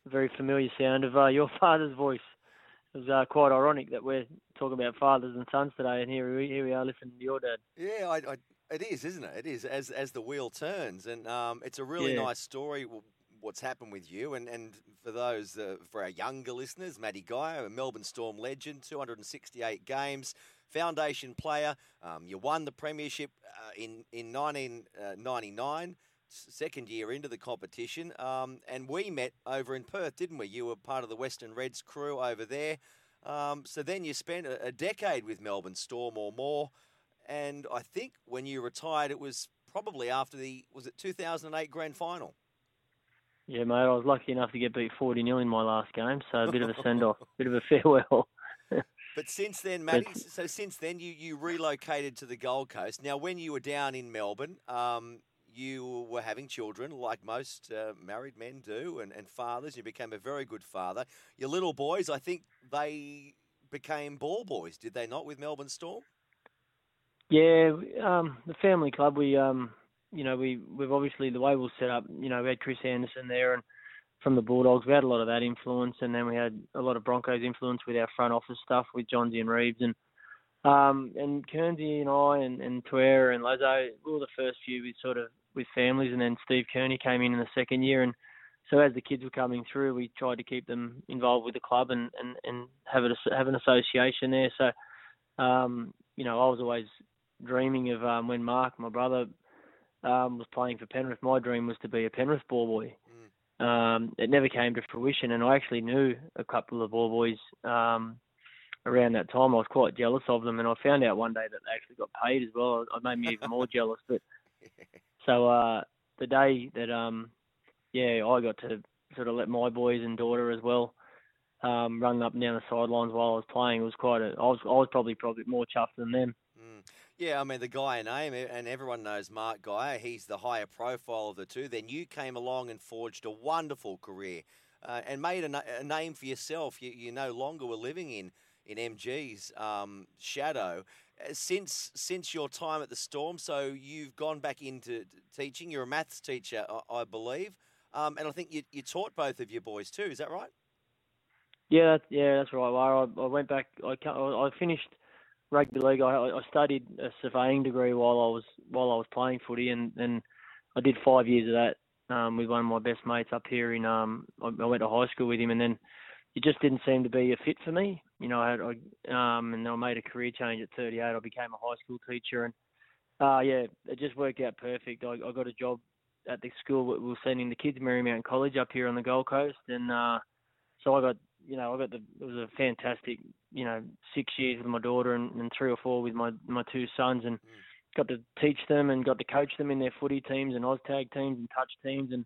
a very familiar sound of uh, your *laughs* father's voice. It was uh, quite ironic that we're talking about fathers and sons today, and here we here we are listening to your dad. Yeah, I, I, it is, isn't it? It is as as the wheel turns, and um, it's a really Yeah. nice story. What's happened with you, and and for those uh, for our younger listeners, Matty Geyer, a Melbourne Storm legend, 268 games, foundation player. Um, you won the premiership uh, in in 1999. Second year into the competition, um, and we met over in Perth, didn't we? You were part of the Western Reds crew over there. Um, so then you spent a, a decade with Melbourne Storm or more, and I think when you retired, it was probably after the was it 2008 grand final. Yeah, mate. I was lucky enough to get beat 40 0 in my last game, so a bit of a *laughs* send off, bit of a farewell. *laughs* But since then, Matty, so since then you, you relocated to the Gold Coast. Now, when you were down in Melbourne, um, you were having children, like most uh, married men do, and, and fathers. You became a very good father. Your little boys, I think they became ball boys, did they not, with Melbourne Storm? Yeah, um, the family club. We, um, you know, we we've obviously the way we we're set up. You know, we had Chris Anderson there, and from the Bulldogs, we had a lot of that influence, and then we had a lot of Broncos influence with our front office stuff with Johnsy and Reeves, and um, and Kernsey and I and and Tawera and Lazo. We were the first few with sort of with families, and then Steve Kearney came in in the second year, and so as the kids were coming through, we tried to keep them involved with the club and and and have it have an association there. So, um, you know, I was always dreaming of um, when Mark, my brother, um, was playing for Penrith. My dream was to be a Penrith ball boy. Um, it never came to fruition, and I actually knew a couple of ball boys um, around that time. I was quite jealous of them, and I found out one day that they actually got paid as well. It made me even more *laughs* jealous. But so uh, the day that um, yeah, I got to sort of let my boys and daughter as well um, run up and down the sidelines while I was playing. It was quite a. I was I was probably probably more chuffed than them. Yeah, I mean the Geyer name, and everyone knows Mark Geyer. He's the higher profile of the two. Then you came along and forged a wonderful career, uh, and made a, a name for yourself. You, you no longer were living in in MG's um, shadow Uh, since since your time at the Storm. So you've gone back into teaching. You're a maths teacher, I, I believe, um, and I think you, you taught both of your boys too. Is that right? Yeah, yeah, that's right. I, I went back. I I finished rugby league. I, I studied a surveying degree while I was while I was playing footy, and and I did five years of that um, with one of my best mates up here in. Um, I, I went to high school with him, and then it just didn't seem to be a fit for me. You know, I, had, I um, and I made a career change at 38. I became a high school teacher, and uh, yeah, it just worked out perfect. I, I got a job at the school that we were sending the kids, Marymount College, up here on the Gold Coast, and uh, so I got, you know, I got the. It was a fantastic, you know, six years with my daughter and, and three or four with my my two sons, and got to teach them and got to coach them in their footy teams and OzTag teams and touch teams and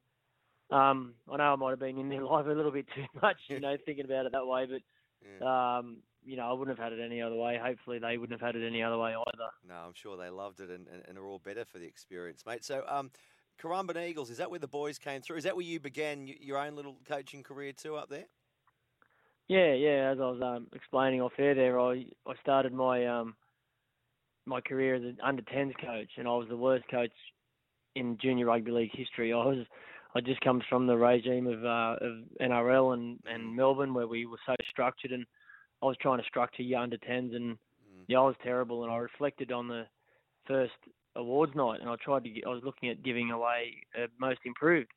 um, I know I might have been in their *laughs* life a little bit too much, you know, thinking about it that way, but um, you know, I wouldn't have had it any other way. Hopefully, they wouldn't have had it any other way either. No, I'm sure they loved it and, and, and are all better for the experience, mate. So, um, Currumbin Eagles, is that where the boys came through? Is that where you began your own little coaching career too up there? Yeah, yeah. As I was um, explaining off air, there, I I started my um my career as an under 10s coach, and I was the worst coach in junior rugby league history. I was I just come from the regime of uh, of NRL and and Melbourne where we were so structured, and I was trying to structure your under 10s, and yeah, I was terrible. And I reflected on the first awards night, and I tried to. Get, I was looking at giving away uh, most improved.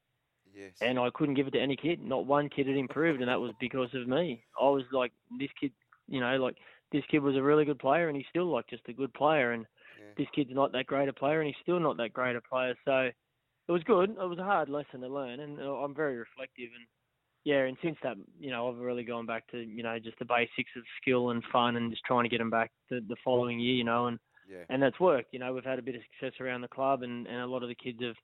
Yes. And I couldn't give it to any kid. Not one kid had improved, and that was because of me. I was like, this kid, you know, like this kid was a really good player, and he's still like just a good player. And this kid's not that great a player, and he's still not that great a player. So it was good. It was a hard lesson to learn, and uh, I'm very reflective. And yeah, and since that, you know, I've really gone back to you know just the basics of skill and fun, and just trying to get them back the, the following year. You know, and Yeah. and that's worked. You know, we've had a bit of success around the club, and, and a lot of the kids have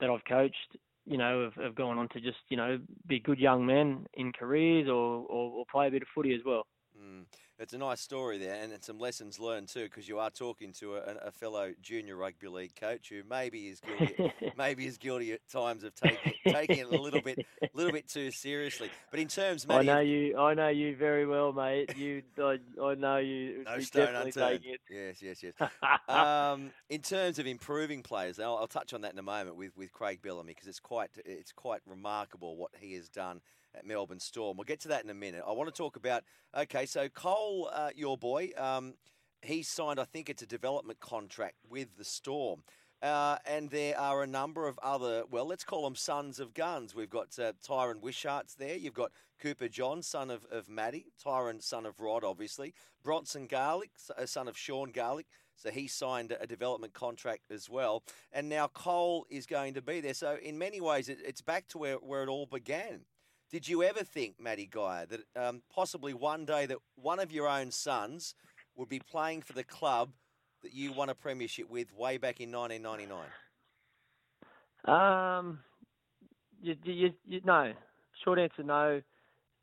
that I've coached, you know, have, have gone on to just you know be good young men in careers or, or, or play a bit of footy as well. Mm. It's a nice story there, and some lessons learned too, because you are talking to a, a fellow junior rugby league coach who maybe is guilty, *laughs* maybe is guilty at times of taking taking it a little bit, a little bit too seriously. But in terms, I know you. I know you very well, mate. You, I, I know you. no stone unturned. Yes, yes, yes. *laughs* um, in terms of improving players, I'll, I'll touch on that in a moment with, with Craig Bellamy because it's quite it's quite remarkable what he has done Melbourne Storm. We'll get to that in a minute. I want to talk about okay, so Cole, uh, your boy, um, he signed I think it's a development contract with the Storm. Uh, and there are a number of other, well, let's call them sons of guns. We've got uh, Tyran Wishart's there. You've got Cooper John, son of, of Maddie. Tyron, son of Rod, obviously. Bronson Garlick, uh, son of Sean Garlick. So he signed a development contract as well. And now Cole is going to be there. So in many ways, it, it's back to where, where it all began. Did you ever think, Matty Geyer, that um, possibly one day that one of your own sons would be playing for the club that you won a premiership with way back in 1999? Um, you, you, you, no. Short answer, no.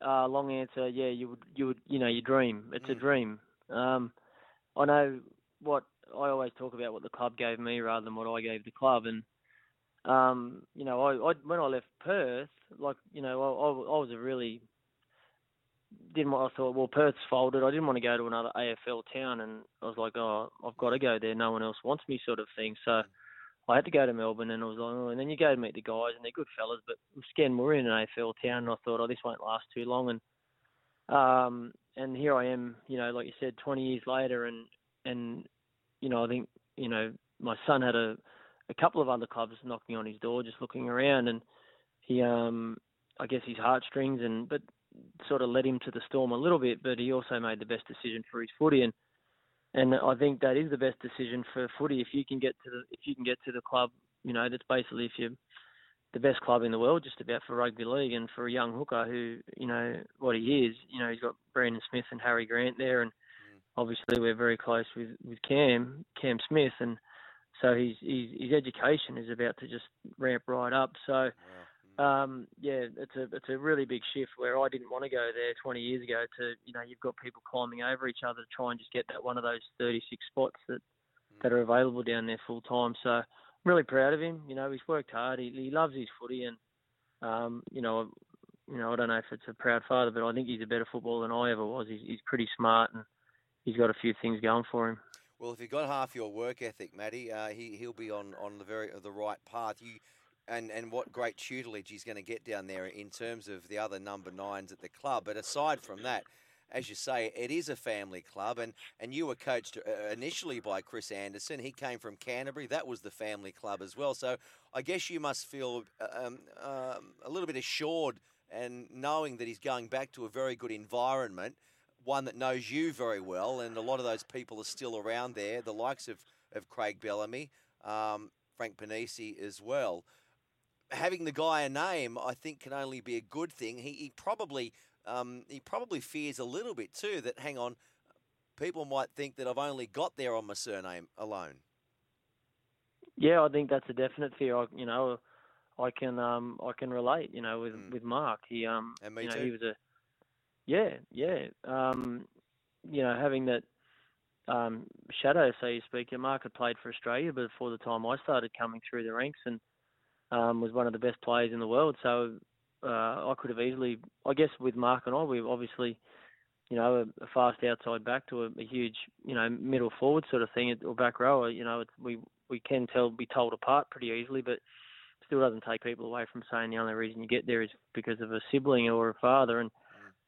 Uh, long answer, yeah. You would, you would, you know, you dream. It's a dream. Um, I know what I always talk about what the club gave me rather than what I gave the club, and um, you know, I, I when I left Perth, like you know, I, I, was a really didn't want. I thought, well, Perth's folded. I didn't want to go to another AFL town, and I was like, oh, I've got to go there. No one else wants me, sort of thing. So. I had to go to Melbourne, and I was like, oh, and then you go to meet the guys, and they're good fellas. But again, we're in an AFL town, and I thought, oh, this won't last too long, and um, and here I am, you know, like you said, 20 years later, and and you know, I think you know, my son had a a couple of other clubs knocking on his door, just looking around, and he, um, I guess his heartstrings, and but sort of led him to the storm a little bit, but he also made the best decision for his footy, and and I think that is the best decision for footy if you can get to the if you can get to the club, you know, that's basically if you're the best club in the world just about for rugby league and for a young hooker who, you know, what he is, you know, he's got Brandon Smith and Harry Grant there and obviously we're very close with, with Cam, Cam Smith and so his, his his education is about to just ramp right up. So um, yeah, it's a it's a really big shift where I didn't want to go there 20 years ago. To you know, you've got people climbing over each other to try and just get that one of those 36 spots that that are available down there full time. So I'm really proud of him. You know, he's worked hard. He, he loves his footy, and um, you know, you know, I don't know if it's a proud father, but I think he's a better footballer than I ever was. He's, he's pretty smart, and he's got a few things going for him. Well, if you've got half your work ethic, Matty, uh, he he'll be on, on the very the right path. You and and what great tutelage he's going to get down there in terms of the other number nines at the club. But aside from that, as you say, it is a family club, and and you were coached uh, initially by Chris Anderson. He came from Canterbury. That was the family club as well. So I guess you must feel um, um, a little bit assured and knowing that he's going back to a very good environment, one that knows you very well, and a lot of those people are still around there, the likes of, of Craig Bellamy, um, Frank Ponissi as well. Having the guy a name, I think, can only be a good thing. He, he probably um, he probably fears a little bit too that hang on, people might think that I've only got there on my surname alone. Yeah, I think that's a definite fear. I, you know, I can um I can relate. You know, with with Mark, he um Mm. And me you know too. he was a yeah yeah um you know having that um shadow so you speak. Mark had played for Australia before the time I started coming through the ranks and um was one of the best players in the world. So uh, I could have easily, I guess, with Mark and I, we've obviously you know, a, fast outside back to a, a huge, you know, middle forward sort of thing or back rower. You know, we we can tell be told apart pretty easily, but still doesn't take people away from saying the only reason you get there is because of a sibling or a father. And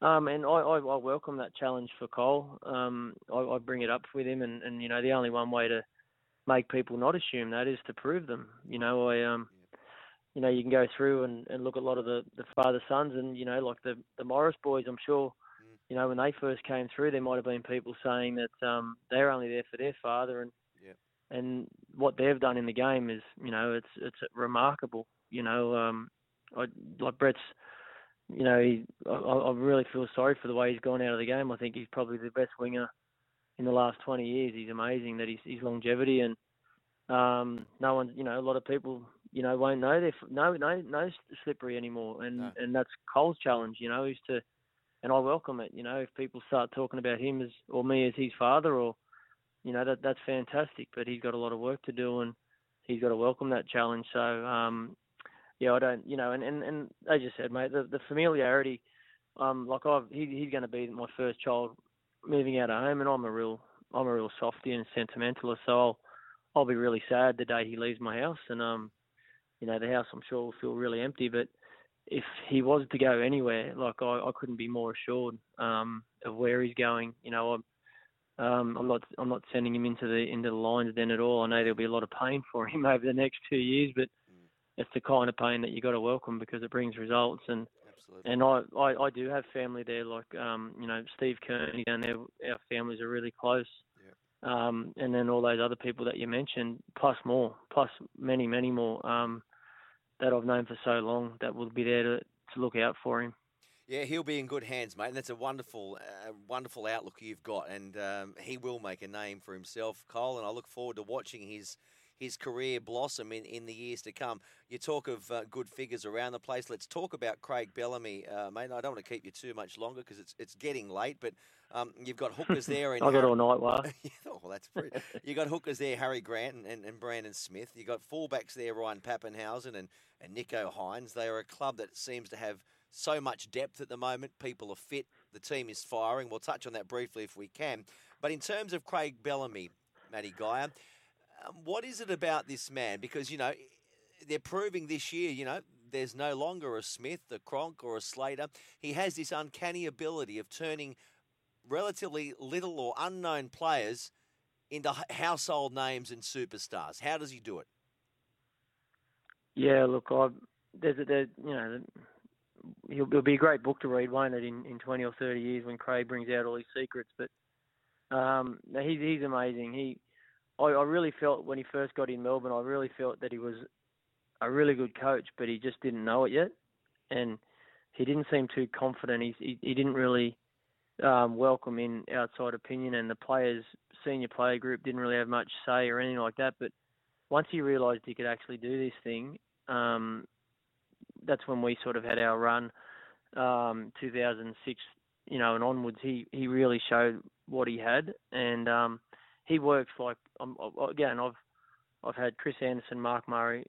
um, and I, I, I welcome that challenge for Cole. Um, I, I bring it up with him, and, and you know, the only one way to make people not assume that is to prove them. You know, I um, you know, you can go through and, and look at a lot of the the father sons, and you know, like the the Morris boys. I'm sure you know, when they first came through, there might have been people saying that um, they're only there for their father, and Yeah. and what they've done in the game is, you know, it's it's remarkable. You know, um, I like Brett's. You know, he, I, I really feel sorry for the way he's gone out of the game. I think he's probably the best winger in the last 20 years. He's amazing that he's his longevity and um, no one, you know, a lot of people, you know, won't know their no no no slippery anymore, and No. and that's Cole's challenge. You know, is to and I welcome it. You know, if people start talking about him as or me as his father, or you know, that that's fantastic. But he's got a lot of work to do, and he's got to welcome that challenge. So, um, yeah, I don't, you know, and and and as you said, mate, the the familiarity, um, like I've he, he's going to be my first child moving out of home, and I'm a real I'm a real softy and sentimentalist, so I'll I'll be really sad the day he leaves my house, and um, you know, the house I'm sure will feel really empty, but if he was to go anywhere, like I, I couldn't be more assured um, of where he's going. You know, I'm, um, I'm not I'm not sending him into the into the lines then at all. I know there'll be a lot of pain for *laughs* him over the next two years, but it's the kind of pain that you got to welcome because it brings results. And Absolutely. and I, I I do have family there, like um, you know Steve Kearney down there. Our families are really close. Um, and then all those other people that you mentioned, plus more, plus many, many more. Um, that I've known for so long that will be there to, to look out for him. Yeah, he'll be in good hands, mate, and that's a wonderful, uh, wonderful outlook you've got, and um, he will make a name for himself, Cole. And I look forward to watching his his career blossom in, in the years to come. You talk of uh, good figures around the place. Let's talk about Craig Bellamy, uh, mate. I don't want to keep you too much longer because it's it's getting late, but um, you've got hookers there. *laughs* I got all night, Wah. *laughs* oh, well, that's pretty. you got hookers there, Harry Grant and, and, and Brandon Smith. You got fullbacks there, Ryan Papenhuyzen and, and Nicho Hynes. They are a club that seems to have so much depth at the moment. People are fit. The team is firing. We'll touch on that briefly if we can. But in terms of Craig Bellamy, Matty Geyer, um, what is it about this man? Because, you know, they're proving this year, you know, there's no longer a Smith, a Cronk, or a Slater. He has this uncanny ability of turning relatively little or unknown players into household names and superstars. How does he do it? Yeah, look, I there's a there, you know, it'll be a great book to read, won't it? In in twenty or thirty years when Craig brings out all his secrets, but um, he's he's amazing. He, I, I really felt when he first got in Melbourne, I really felt that he was a really good coach, but he just didn't know it yet, and he didn't seem too confident. He's, he he didn't really um, welcome in outside opinion, and the players, senior player group, didn't really have much say or anything like that. But once he realised he could actually do this thing, um, that's when we sort of had our run, um, 2006, you know, and onwards. He he really showed what he had, and um, he works like um, again. I've I've had Chris Anderson, Mark Murray,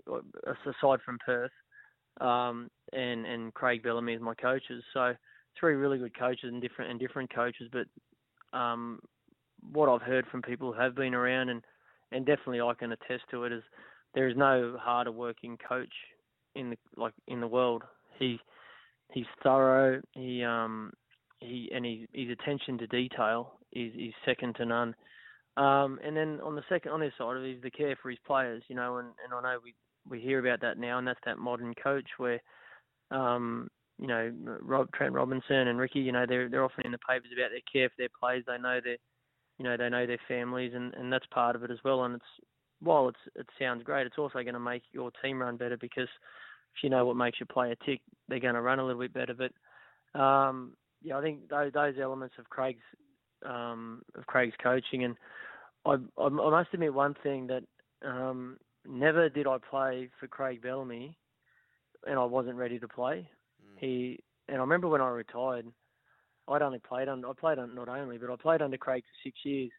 aside from Perth, um, and and Craig Bellamy as my coaches. So three really good coaches and different and different coaches. But um, what I've heard from people who have been around and and definitely I can attest to it is there is no harder working coach in the like in the world. He he's thorough. He um he and he, his attention to detail is is second to none. Um, and then on the second on his side of it is the care for his players, you know, and, and I know we we hear about that now, and that's that modern coach where, um, you know, Rob, Trent Robinson and Ricky, you know, they're they're often in the papers about their care for their players. They know their, you know, they know their families, and and that's part of it as well. And it's while it's it sounds great, it's also going to make your team run better because if you know what makes your player tick, they're going to run a little bit better. But um, yeah, I think those those elements of Craig's um, of Craig's coaching, and I, I, I must admit one thing that um, never did I play for Craig Bellamy, and I wasn't ready to play. He and I remember when I retired, I'd only played under I played under, not only, but I played under Craig for six years.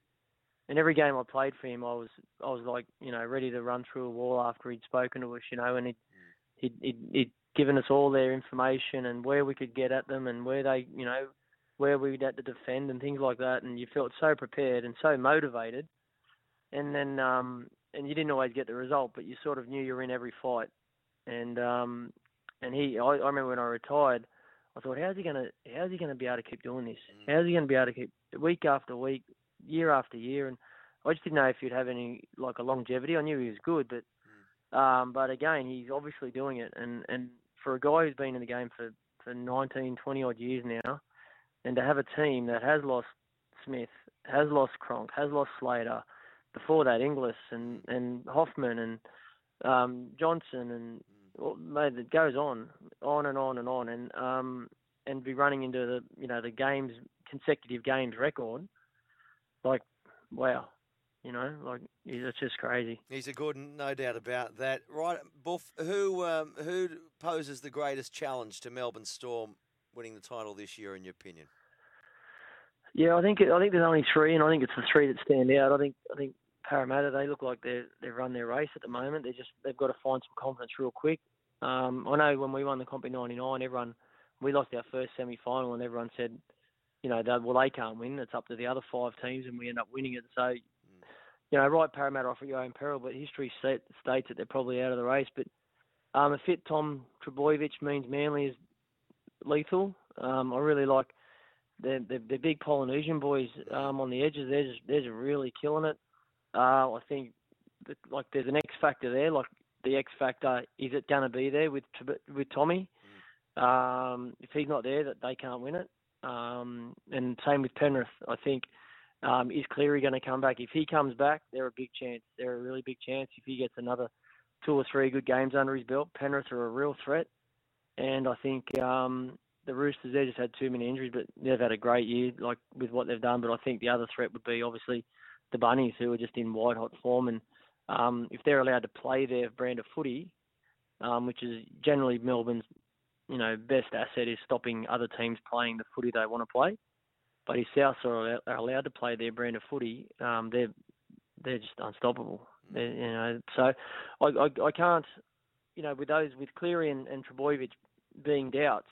And every game I played for him, I was I was like you know ready to run through a wall after he'd spoken to us, you know, and he'd he'd, he'd, he'd given us all their information and where we could get at them and where they you know where we'd had to defend and things like that. And you felt so prepared and so motivated. And then um and you didn't always get the result, but you sort of knew you were in every fight. And um and he, I, I remember when I retired, I thought, how's he gonna, how's he gonna be able to keep doing this? How's he gonna be able to keep week after week, year after year? And I just didn't know if he'd have any like a longevity. I knew he was good, but, um, but again, he's obviously doing it. And and for a guy who's been in the game for for 19, 20 odd years now, and to have a team that has lost Smith, has lost Cronk, has lost Slater, before that Inglis and and Hoffman and um, Johnson and well, mate, it goes on, on and on and on, and um, and be running into the you know the games consecutive games record, like wow, you know, like it's just crazy. He's a good, one, no doubt about that. Right, Buff, who um, who poses the greatest challenge to Melbourne Storm winning the title this year, in your opinion? Yeah, I think I think there's only three, and I think it's the three that stand out. I think I think Parramatta they look like they they've run their race at the moment. They just they've got to find some confidence real quick. Um, I know when we won the comp in '99, everyone we lost our first semi final, and everyone said, you know, that well they can't win. It's up to the other five teams, and we end up winning it. So, you know, right Parramatta off at your own peril, but history states that they're probably out of the race. But um, a fit Tom Trbojevic means Manly is lethal. Um, I really like the the, the big Polynesian boys um, on the edges. They're just, they're just really killing it. Uh, I think that, like there's an X factor there. Like the X factor is it going to be there with with Tommy? Um, if he's not there, that they can't win it. Um, and same with Penrith. I think um, is Cleary going to come back? If he comes back, they're a big chance. They're a really big chance. If he gets another two or three good games under his belt, Penrith are a real threat. And I think um, the Roosters they just had too many injuries, but they've had a great year, like with what they've done. But I think the other threat would be obviously the Bunnies, who are just in white hot form, and um, if they're allowed to play their brand of footy, um, which is generally Melbourne's, you know, best asset is stopping other teams playing the footy they want to play. But if South are, are allowed to play their brand of footy, um, they're they're just unstoppable. They're, you know, so I, I I can't, you know, with those with Cleary and, and Trbojevic being doubts,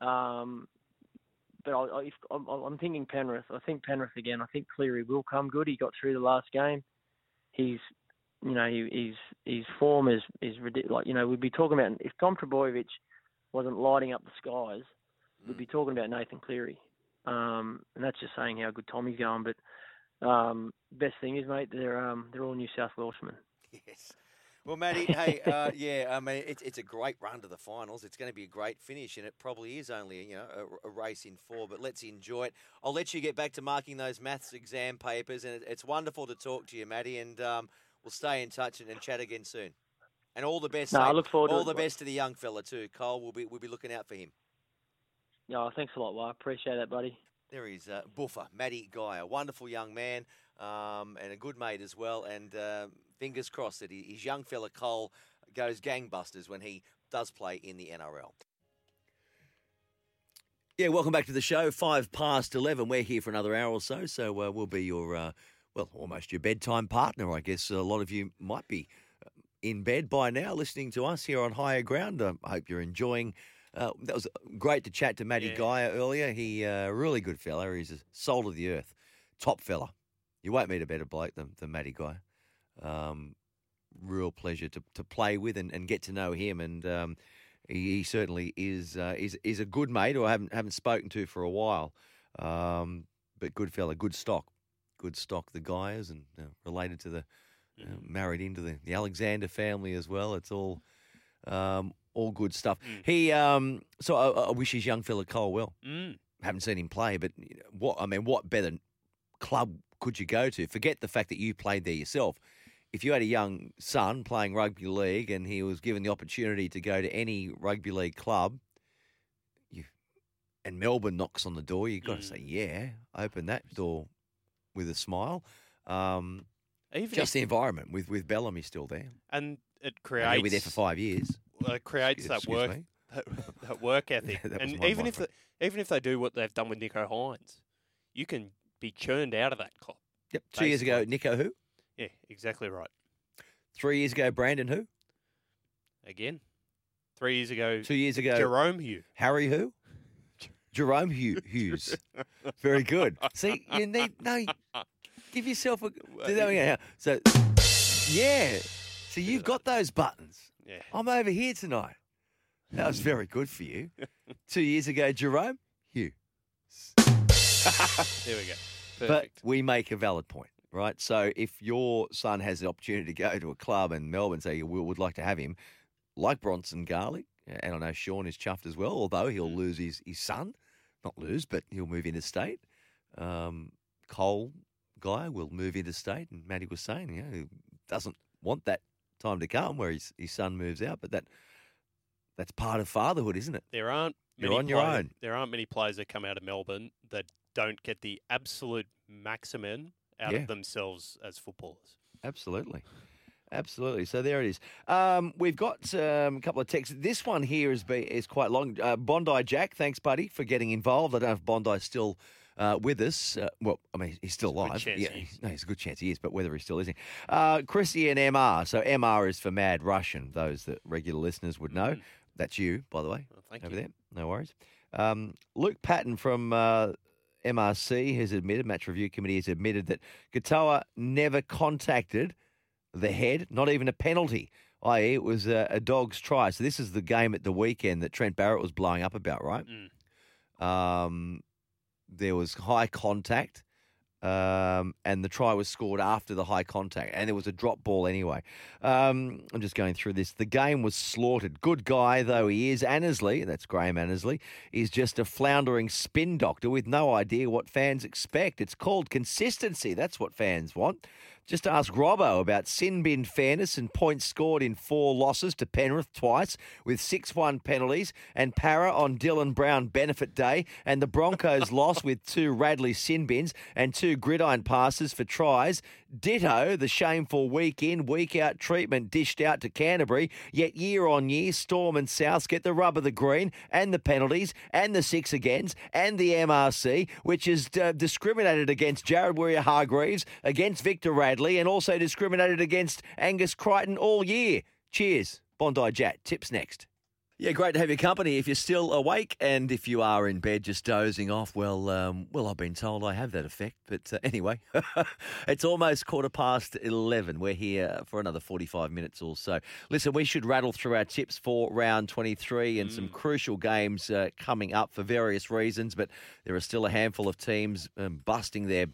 um, but I, I, if, I'm, I'm thinking Penrith. I think Penrith again. I think Cleary will come good. He got through the last game. He's, you know, he, he's his form is is ridiculous. Like you know, we'd be talking about if Tom Trbojevic wasn't lighting up the skies, we'd be talking about Nathan Cleary. Um, and that's just saying how good Tommy's going. But um, best thing is, mate, they're um, they're all New South Welshmen. Yes. Well, Matty, hey, uh, yeah, I mean, it's it's a great run to the finals. It's going to be a great finish, and it probably is only you know a, a, race in four. But let's enjoy it. I'll let you get back to marking those maths exam papers, and it, it's wonderful to talk to you, Matty. And um, we'll stay in touch and, and, chat again soon. And all the best. No, I look forward. To all the it. best to the young fella too, Cole. We'll be we'll be looking out for him. Yeah, thanks a lot, Wa. Appreciate that, buddy. There is uh, Buffer, Matty Geyer, a wonderful young man um, and a good mate as well. And uh, fingers crossed that his young fella Cole goes gangbusters when he does play in the NRL. Yeah, welcome back to the show. Five past 11. We're here for another hour or so. So uh, we'll be your, uh, well, almost your bedtime partner, I guess. A lot of you might be uh, in bed by now listening to us here on Higher Ground. I hope you're enjoying. Uh, that was great to chat to Matty Yeah. Guy earlier. He uh, really good fella. He's a soul of the earth, top fella. You won't meet a better bloke than, than Matty Geyer. Um, real pleasure to, to play with and, and get to know him. And um, he, he certainly is uh, is is a good mate who I haven't haven't spoken to for a while. Um, but good fella, good stock, good stock. The Geyers and uh, related to the uh, married into the, the Alexander family as well. It's all um, all good stuff. Mm. He, um, so I, I wish his young fella Cole well. Mm. Haven't seen him play, but what I mean, what better club could you go to? Forget the fact that you played there yourself. If you had a young son playing rugby league and he was given the opportunity to go to any rugby league club, you and Melbourne knocks on the door, you've got to say, yeah, open that door with a smile. Um, Even just if- the environment with with Bellamy still there. and it And creates. He'll be there for five years. Well, it creates that work, that, that work *laughs* ethic. That and even if the, even if they do what they've done with Nicho Hynes, you can be churned out of that club. Yep. Two years ago, Nicho who? Yeah, exactly right. Three years ago, Brandon who? Again, three years ago, Two years ago, Jahrome Hugh. Harry who? Jahrome Hugh, Hughes. *laughs* Very good. See, you need no. Give yourself a. again. So, yeah. So you've got those buttons. Yeah. I'm over here tonight. That was very good for you. *laughs* Two years ago, Jahrome Hugh. *laughs* There we go. But we make a valid point, right? So if your son has the opportunity to go to a club in Melbourne say we would like to have him, like Bronson Garlick, and I know Sean is chuffed as well, although Mm. he'll lose his, his son, not lose, but he'll move interstate. Um, Cole Geyer will move interstate, and Matty was saying, you know, he doesn't want that time to come where his, his son moves out, but that that's part of fatherhood, isn't it? There aren't You're on your own. There aren't many players that come out of Melbourne that don't get the absolute maximum out Yeah. of themselves as footballers. Absolutely. Absolutely. So there it is. Um, we've got um, a couple of texts. This one here is be, is quite long. Uh, Bondi Jack, thanks, buddy, for getting involved. I don't know if Bondi's still uh, with us. Uh, well, I mean, he's still alive. yeah, he no, there's a good chance he is, but whether he still is. Uh, Chrissy and MR. So MR is for Mad Russian. Those that regular listeners would know. That's you, by the way, Well, thank over you. there. No worries. Um, Luke Patton from uh, MRC has admitted, Match Review Committee has admitted that Katoa never contacted the head, not even a penalty, i.e., it was a, a dog's try. So this is the game at the weekend that Trent Barrett was blowing up about, right? Um, there was high contact, um, and the try was scored after the high contact, and it was a drop ball anyway. Um, I'm just going through this. The game was slaughtered. Good guy though he is, Annesley, that's Graham Annesley, is just a floundering spin doctor with no idea what fans expect. It's called consistency. That's what fans want. Just ask Robbo about sin bin fairness and points scored in four losses to Penrith twice with 6 1 penalties, and Para on Dylan Brown benefit day, and the Broncos *laughs* loss with two Radley sin bins and two gridiron passes for tries. Ditto the shameful week in, week out treatment dished out to Canterbury, yet year on year, Storm and South get the rub of the green and the penalties and the six agains and the MRC, which is uh, discriminated against Jared Waerea-Hargreaves, against Victor Radley, and also discriminated against Angus Crichton all year. Cheers. Bondi Jack. Tips next. Yeah, great to have your company. If you're still awake and if you are in bed just dozing off, well, um, well, I've been told I have that effect. But uh, anyway, *laughs* it's almost quarter past 11. We're here for another 45 minutes or so. Listen, we should rattle through our tips for round 23 and some crucial games uh, coming up for various reasons, but there are still a handful of teams um, busting their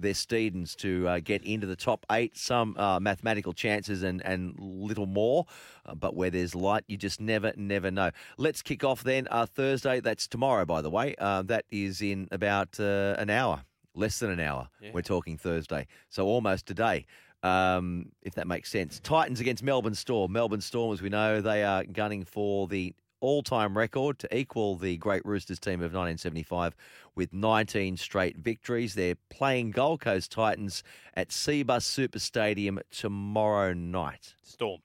their Steedens to uh, get into the top eight. Some uh, mathematical chances and, and little more, uh, but where there's light, you just never, never know. Let's kick off then. Uh, Thursday, that's tomorrow, by the way. Uh, that is in about uh, an hour, less than an hour. Yeah. We're talking Thursday, so almost today. Um, if that makes sense. Titans against Melbourne Storm. Melbourne Storm, as we know, they are gunning for the all time record to equal the great Roosters team of 1975 with 19 straight victories. They're playing Gold Coast Titans at Cbus Super Stadium tomorrow night. Storm.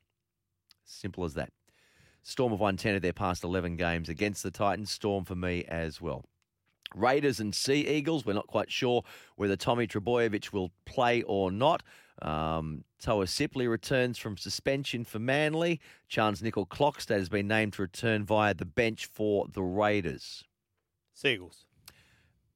Simple as that. Storm have won 10 of their past 11 games against the Titans. Storm for me as well. Raiders and Sea Eagles. We're not quite sure whether Tommy Trbojevic will play or not. Um, Toa Sipley returns from suspension for Manly. Chance Nickel Clockstad has been named to return via the bench for the Raiders. Seagulls.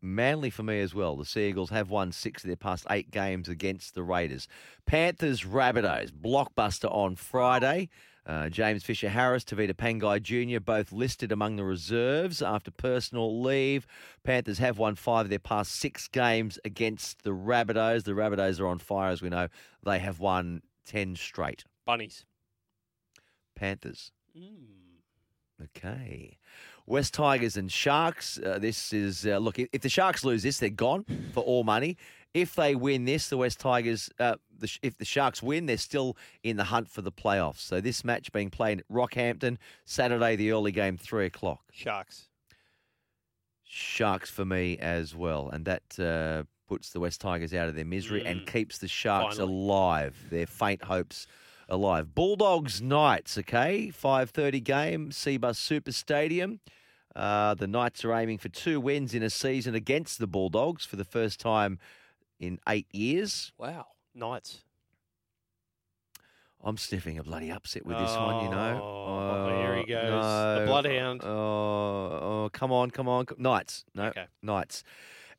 Manly for me as well. The Seagulls have won six of their past eight games against the Raiders. Panthers, Rabbitohs, blockbuster on Friday. Uh, James Fisher Harris, Tevita Pangai Jr., both listed among the reserves after personal leave. Panthers have won five of their past six games against the Rabbitohs. The Rabbitohs are on fire, as we know. They have won 10 straight. Bunnies. Panthers. Mm. Okay. West Tigers and Sharks. Uh, this is uh, look. If if the Sharks lose this, they're gone for all money. If they win this, the West Tigers. Uh, the, if the Sharks win, they're still in the hunt for the playoffs. So this match being played at Rockhampton Saturday, the early game, three o'clock. Sharks. Sharks for me as well, and that uh, puts the West Tigers out of their misery and Mm. keeps the Sharks Finally. alive. Their faint hopes alive. Bulldogs Knights, okay, five thirty game, Cbus Super Stadium. Uh, the Knights are aiming for two wins in a season against the Bulldogs for the first time in eight years. Wow. Knights. I'm sniffing a bloody upset with this one, you know. Oh, here he goes. The. Bloodhound. Oh, oh, come on, come on. Knights. No, Okay. Knights.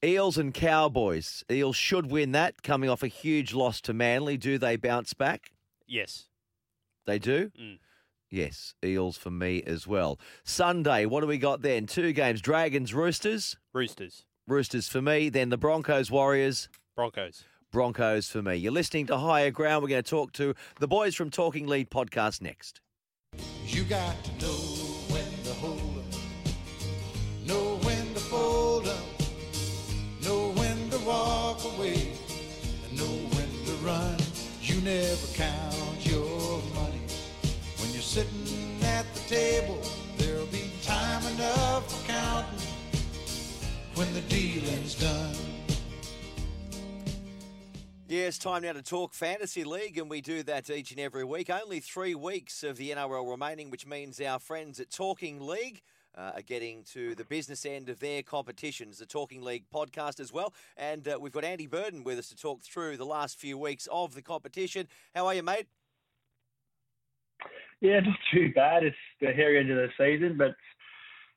Eels and Cowboys. Eels should win that, coming off a huge loss to Manly. Do they bounce back? Yes. They do? Mm. Yes, Eels for me as well. Sunday, what do we got then? Two games Dragons, Roosters. Roosters. Roosters for me. Then the Broncos, Warriors. Broncos. Broncos for me. You're listening to Higher Ground. We're going to talk to the boys from Talking League podcast next. You got to know when to hold up, know when to fold up, know when to walk away, and know when to run. You never count your money when you're sitting at the table. There'll be time enough for counting when the dealing's done. Yeah, it's time now to talk Fantasy League, and we do that each and every week. Only three weeks of the NRL remaining, which means our friends at Talking League uh, are getting to the business end of their competitions, the Talking League podcast as well. And uh, we've got Andy Burden with us to talk through the last few weeks of the competition. How are you, mate? Yeah, not *laughs* too bad. It's the hairy end of the season, but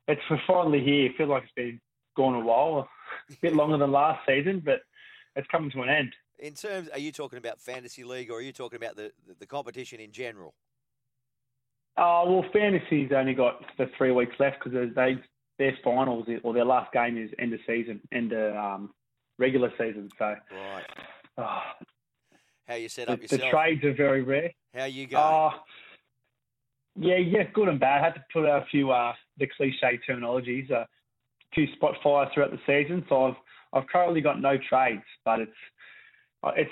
it's we're finally here. It feels like it's been gone a while, a bit longer than last season, but it's coming to an end. In terms, are you talking about Fantasy League, or are you talking about the, the, the competition in general? Oh well, fantasy's only got the three weeks left because they their finals or their last game is end of season, end of um, regular season. So Right. oh, How you set up the yourself? The trades are very rare. How you going? Uh, yeah, yeah, good and bad. I had to put out a few uh, the cliche terminologies, a few spot fires throughout the season. So I've I've currently got no trades, but it's uh, it's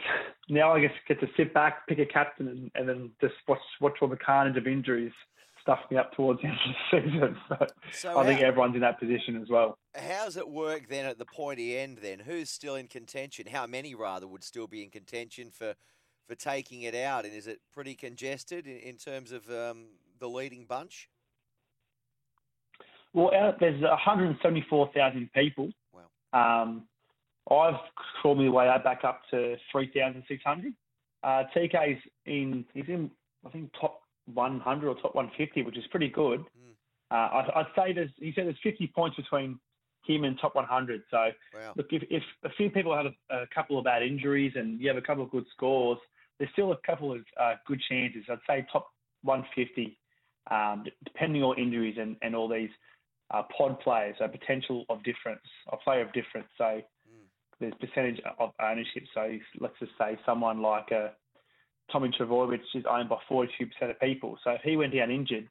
now I guess get to sit back, pick a captain, and, and then just watch watch all the carnage of injuries stuff me up towards the end of the *laughs* season. *laughs* So, So I think everyone's in that position as well. How's it work then at the pointy end? Then who's still in contention? How many rather would still be in contention for for taking it out? And is it pretty congested in, in terms of um, the leading bunch? Well, out, there's 174,000 people. Wow. Um, I've crawled my way out back up to 3,600. Uh, TK's in, he's in, I think, top 100 or top 150, which is pretty good. Mm. Uh, I, I'd say there's, he said there's 50 points between him and top 100. So, Wow. look, if, if a few people have a, a couple of bad injuries and you have a couple of good scores, there's still a couple of uh, good chances. I'd say top 150, um, depending on injuries and, and all these uh, pod players, a potential of difference, a player of difference. So there's percentage of ownership. So if- let's just say someone like uh, Tommy which is owned by 42% of people. So if he went down injured,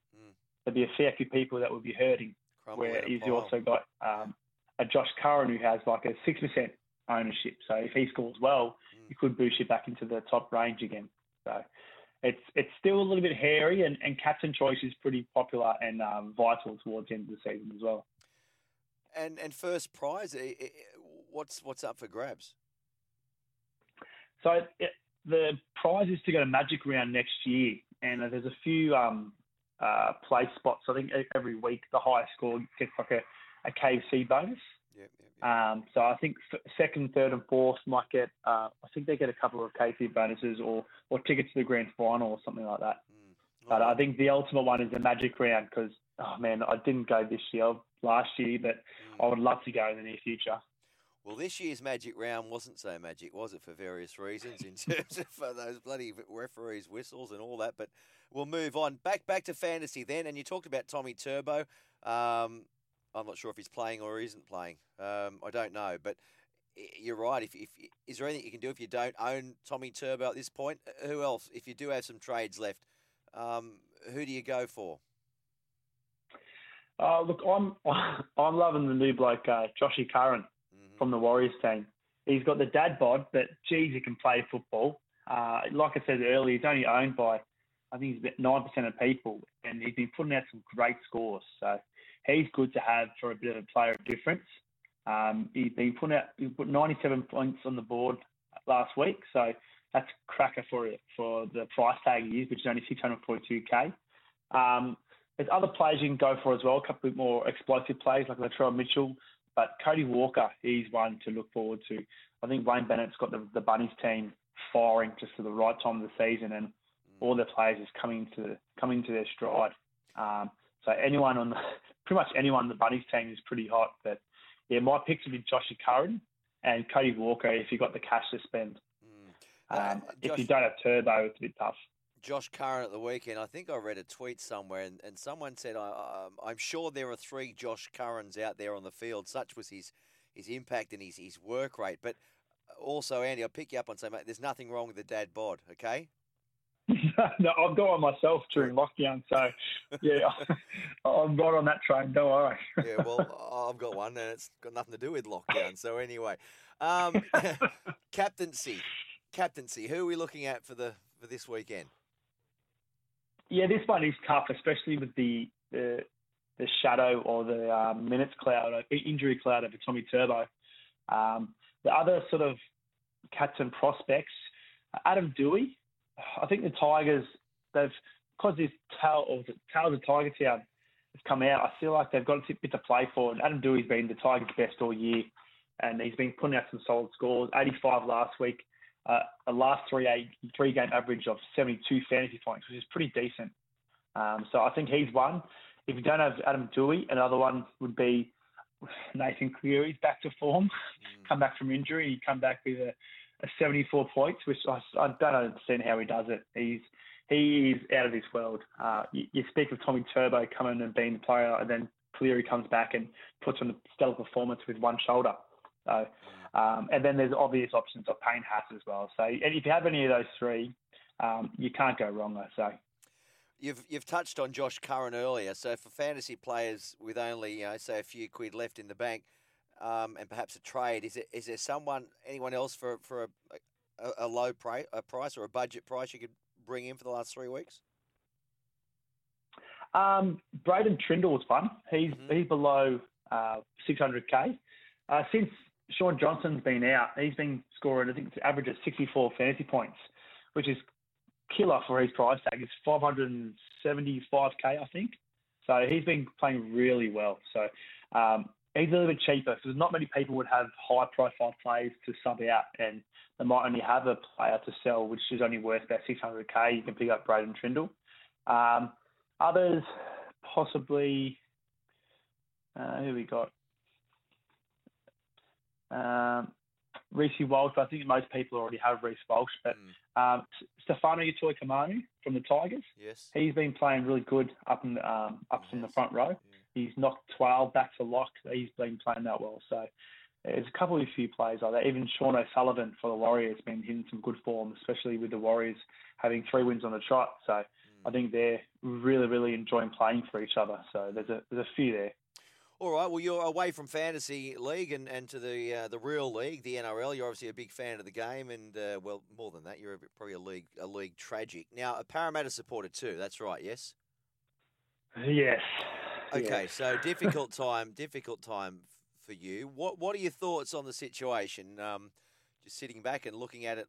there'd be a fair few people that would be hurting. Crumble Where a you've pile. also got um, a Josh Curran who has like a 6% ownership. So if he scores well, you could boost you back into the top range again. So it's it's still a little bit hairy, and, and captain choice is pretty popular and um, vital towards the end of the season as well. And and first prize, what's what's up for grabs? So it, the prize is to go to Magic Round next year, and there's a few um, uh, place spots. I think every week the highest score gets like a, a KFC bonus. Yep, yep, Um, so I think f- second, third, and fourth might get. Uh, I think they get a couple of KFC bonuses or or tickets to the grand final or something like that. But I think the ultimate one is the Magic Round because oh man, I didn't go this year, last year, but I would love to go in the near future. Well, this year's Magic Round wasn't so magic, was it, for various reasons in *laughs* terms of uh, those bloody referees' whistles and all that. But we'll move on. Back back to fantasy then. And you talked about Tommy Turbo. Um, I'm not sure if he's playing or isn't playing. Um, I don't know. But you're right. If, if Is there anything you can do if you don't own Tommy Turbo at this point? Uh, Who else? If you do have some trades left, um, who do you go for? Uh, look, I'm *laughs* I'm loving the new bloke, uh, Joshy Curran from the Warriors team. He's got the dad bod, but geez, he can play football. Uh, like I said earlier, he's only owned by I think he's about nine percent of people, and he's been putting out some great scores. So he's good to have for a bit of a player of difference. Um, he's been putting out he put 97 points on the board last week, so that's cracker for it for the price tag he is, which is only 642k. Um, there's other players you can go for as well, a couple more explosive plays like Latrell Mitchell, but Cody Walker, he's one to look forward to. I think Wayne Bennett's got the, the Bunnies team firing just at the right time of the season, and all their players is coming to coming to their stride. Um, so anyone on the, *laughs* pretty much anyone on the Bunnies team is pretty hot. But yeah, my picks would be Joshy Curran and Cody Walker if you got the cash to spend. Um, if you don't have Turbo, it's a bit tough. Josh Curran at the weekend. I think I read a tweet somewhere, and, and someone said, I, um, "I'm sure there are three Josh Currans out there on the field." Such was his his impact and his his work rate. But also, Andy, I'll pick you up on saying, mate, there's nothing wrong with the dad bod. Okay. *laughs* no, I've got one myself during lockdown, so yeah, *laughs* I'm right on that train. Don't worry. *laughs* Yeah, well, I've got one, and it's got nothing to do with lockdown. So anyway, um, captaincy, captaincy. Who are we looking at for the for this weekend? Yeah, this one is tough, especially with the the, the shadow or the um, minutes cloud, uh, injury cloud over Tommy Turbo. Um, the other sort of cats and prospects, Adam Doueihi. I think the Tigers, they've because this tale or the Tales of Tiger Town has come out. I feel like they've got a bit to play for. And Adam Doueihi's been the Tigers' best all year, and he's been putting out some solid scores. 85 last week, uh, a last three eight, three game average of 72 fantasy points, which is pretty decent. Um, so I think he's one. If you don't have Adam Doueihi, another one would be Nathan Cleary's back to form, come back from injury. He come back with a, a 74 points, which I, I don't understand how he does it. He's he is out of this world. Uh, you, you speak of Tommy Turbo coming and being the player, and then Cleary comes back and puts on a stellar performance with one shoulder. So, um, and then there's obvious options of Payne Haas as well. So, and if you have any of those three, um, you can't go wrong. I say. You've you've touched on Josh Curran earlier. So for fantasy players with only you know say a few quid left in the bank, um, and perhaps a trade, is it is there someone anyone else for for a, a, a low pri- a price or a budget price you could bring in for the last three weeks? Um, Braydon Trindall was fun. He's he's below uh, 600k. Uh, since Shaun Johnson's been out, he's been scoring I think it's average at 64 fantasy points, which is killer for his price tag. It's 575k I think. So he's been playing really well. So um, he's a little bit cheaper because not many people would have high profile players to sub out, and they might only have a player to sell, which is only worth about 600k. You can pick up Braydon Trindall. Um, others, possibly, uh, who we got? Um, Reece Walsh. I think most people already have Reece Walsh, but um, Stefano Utoikamanu from the Tigers. Yes. He's been playing really good up in the, um, up in the front row. He's knocked 12 back to lock. He's been playing that well. So there's a couple of few players like that. Even Sean O'Sullivan for the Warriors has been hitting some good form, especially with the Warriors having three wins on the trot. So I think they're really, really enjoying playing for each other. So there's a there's a few there. All right. Well, you're away from fantasy league and, and to the uh, the real league, the NRL. You're obviously a big fan of the game, and uh, well, more than that, you're a, probably a league a league tragic. Now, a Parramatta supporter too. That's right. Yes. Yes. Okay. So difficult time. Difficult time for you. What What are your thoughts on the situation? Um, just sitting back and looking at it,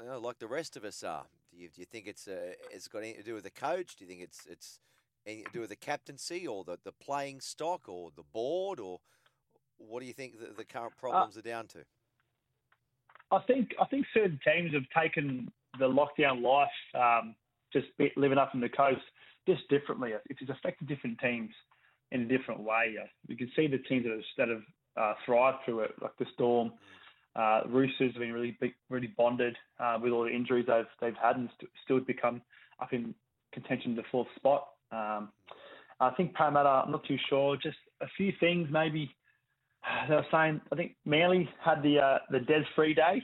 you know, like the rest of us are. Do you, do you think it's uh, it's got anything to do with the coach? Do you think it's it's anything to do with the captaincy or the, the playing stock or the board or what do you think the, the current problems are down to? I think I think certain teams have taken the lockdown life, um, just living up in the coast, just differently. It has affected different teams in a different way. Uh, You can see the teams that have, that have uh, thrived through it, like the Storm. Uh, Roosters have been really big, really bonded uh, with all the injuries they've they've had and st- still become up in contention to the fourth spot. Um, I think Parramatta, I'm not too sure. Just a few things maybe *sighs* they were saying. I think Manly had the uh, the Des free day.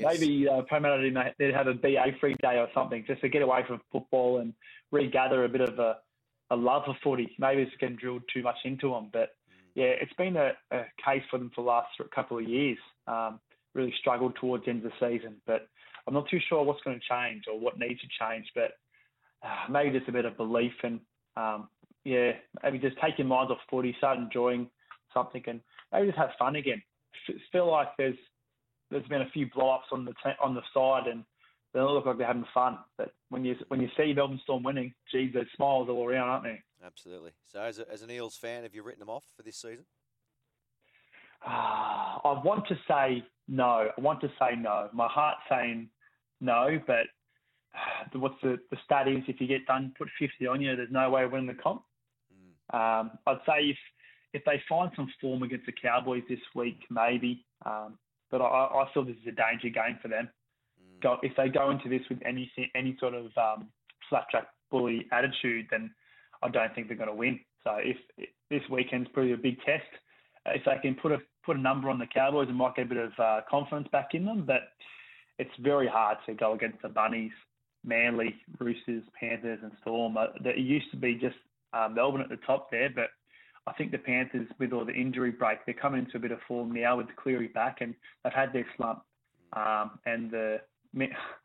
Maybe uh, Parramatta didn't they'd have a BA free day or something just to get away from football and regather a bit of a a love for footy. Maybe it's getting drilled too much into them, but yeah, it's been a, a case for them for the last couple of years. Um, really struggled towards the end of the season, but I'm not too sure what's going to change or what needs to change. But maybe just a bit of belief and um, yeah, maybe just take your mind off footy, start enjoying something, and maybe just have fun again. F- feel like there's there's been a few blow ups on the t- on the side, and they don't look like they're having fun. But when you when you see Melbourne Storm winning, geez, there's smiles all around, aren't there? Absolutely. So, as, a, as an Eels fan, have you written them off for this season? Ah, I want to say no. I want to say no. My heart's saying no, but *sighs* what's the, the stat is if you get done, put 50 on you, there's no way of winning the comp. Um, I'd say if if they find some form against the Cowboys this week, maybe. Um, but I, I feel this is a danger game for them. Go, if they go into this with any any sort of um, slapjack bully attitude, then I don't think they're going to win. So if, if this weekend's probably a big test, uh, if they can put a put a number on the Cowboys, it might get a bit of uh, confidence back in them. But it's very hard to go against the Bunnies, Manly, Roosters, Panthers, and Storm. Uh, it used to be just uh, Melbourne at the top there, but I think the Panthers, with all the injury break, they're coming into a bit of form now with Cleary back, and they've had their slump. Um, and the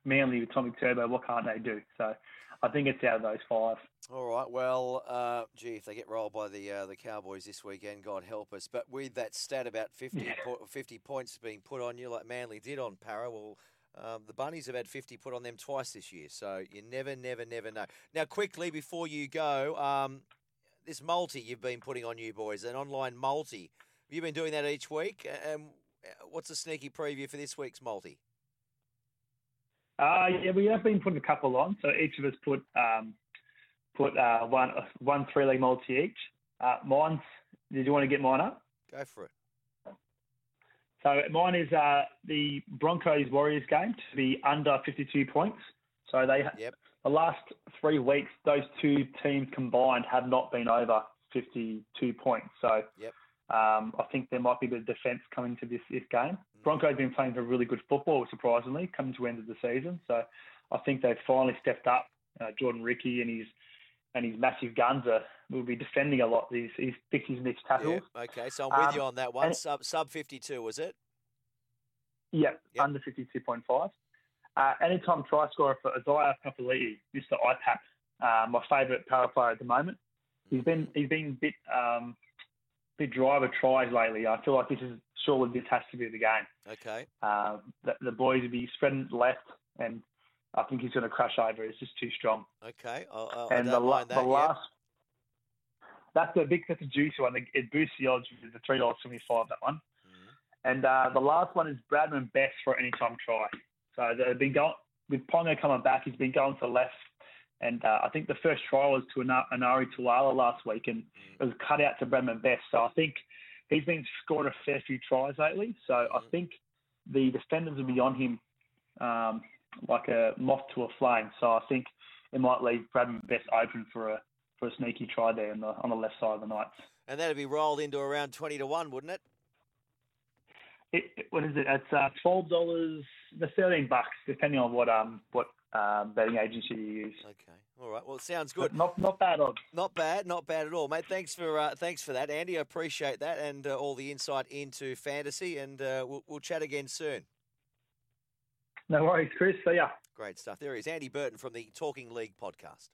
Manly with Tommy Turbo, what can't they do? So I think it's out of those five. All right. Well, uh, gee, if they get rolled by the uh, the Cowboys this weekend, God help us. But with that stat about 50, Yeah. po- 50 points being put on you, like Manly did on Para, well, um, the Bunnies have had 50 put on them twice this year. So you never, never, never know. Now, quickly, before you go, um, this multi you've been putting on you boys, an online multi. Have you been doing that each week? And what's a sneaky preview for this week's multi? Uh, yeah, we have been putting a couple on. So each of us put um, put uh, one one three leg multi each. Uh, mine's. Did you want to get mine up? Go for it. So mine is uh, the Broncos Warriors game to be under 52 points. So they yep. the last three weeks, those two teams combined have not been over 52 points. So yep. um, I think there might be a bit of defence coming to this, this game. Broncos have been playing some really good football, surprisingly, coming to the end of the season. So I think they've finally stepped up. Uh, Jordan Riki and his and his massive guns are will be defending a lot. He's he's picked his mixed tackles. Yeah. Okay, so I'm with Um, you on that one. Sub sub 52, was it? Yeah, under 52.5. Uh, anytime try scorer for Isaiah Papali'i, Mr. IPAP, uh, my favourite power player at the moment. He's been he's been a bit um, bit dry with tries lately. I feel like this is surely this has to be the game. Okay. Uh, the, the boys will be spreading left, and I think he's going to crash over. It's just too strong. Okay. I'll, I'll, and the, la- the last, that's a big, that's a juicy one. It boosts the odds with the three dollars seventy five. That one. Mm-hmm. And uh, the last one is Bradman Best for any time try. So they've been going with Ponga coming back. He's been going to left, and uh, I think the first try was to Enari Tuala last week, and Mm-hmm. it was cut out to Bradman Best. So I think he's been scored a fair few tries lately. So I Mm-hmm. think the defenders will be on him um, like a moth to a flame. So I think it might leave Bradman Best open for a for a sneaky try there on the on the left side of the Knights. And that'd be rolled into around 20 to 1, wouldn't it? It, it- what is it? It's uh, twelve dollars, the thirteen bucks, depending on what um what um, betting agency you use. Okay. All right. Well, it sounds But good. not not bad odds. Not bad, not bad at all, mate. Thanks for uh, thanks for that, Andy. I appreciate that and uh, all the insight into fantasy. And uh, we'll, we'll chat again soon. No worries, Chris. See ya. Great stuff. There is Andy Burton from the Talking League podcast.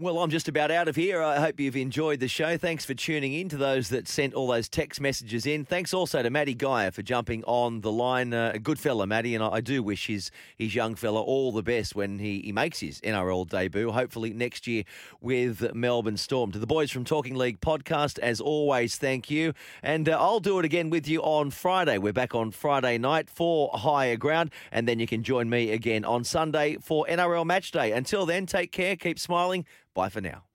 Well, I'm just about out of here. I hope you've enjoyed the show. Thanks for tuning in to those that sent all those text messages in. Thanks also to Matty Geyer for jumping on the line. Uh, a good fella, Matty, and I, I do wish his his young fella all the best when he, he makes his NRL debut, hopefully next year with Melbourne Storm. To the boys from Talking League podcast, as always, thank you. And uh, I'll do it again with you on Friday. We're back on Friday night for Higher Ground, and then you can join me again on Sunday for NRL Match Day. Until then, take care, keep smiling. Bye for now.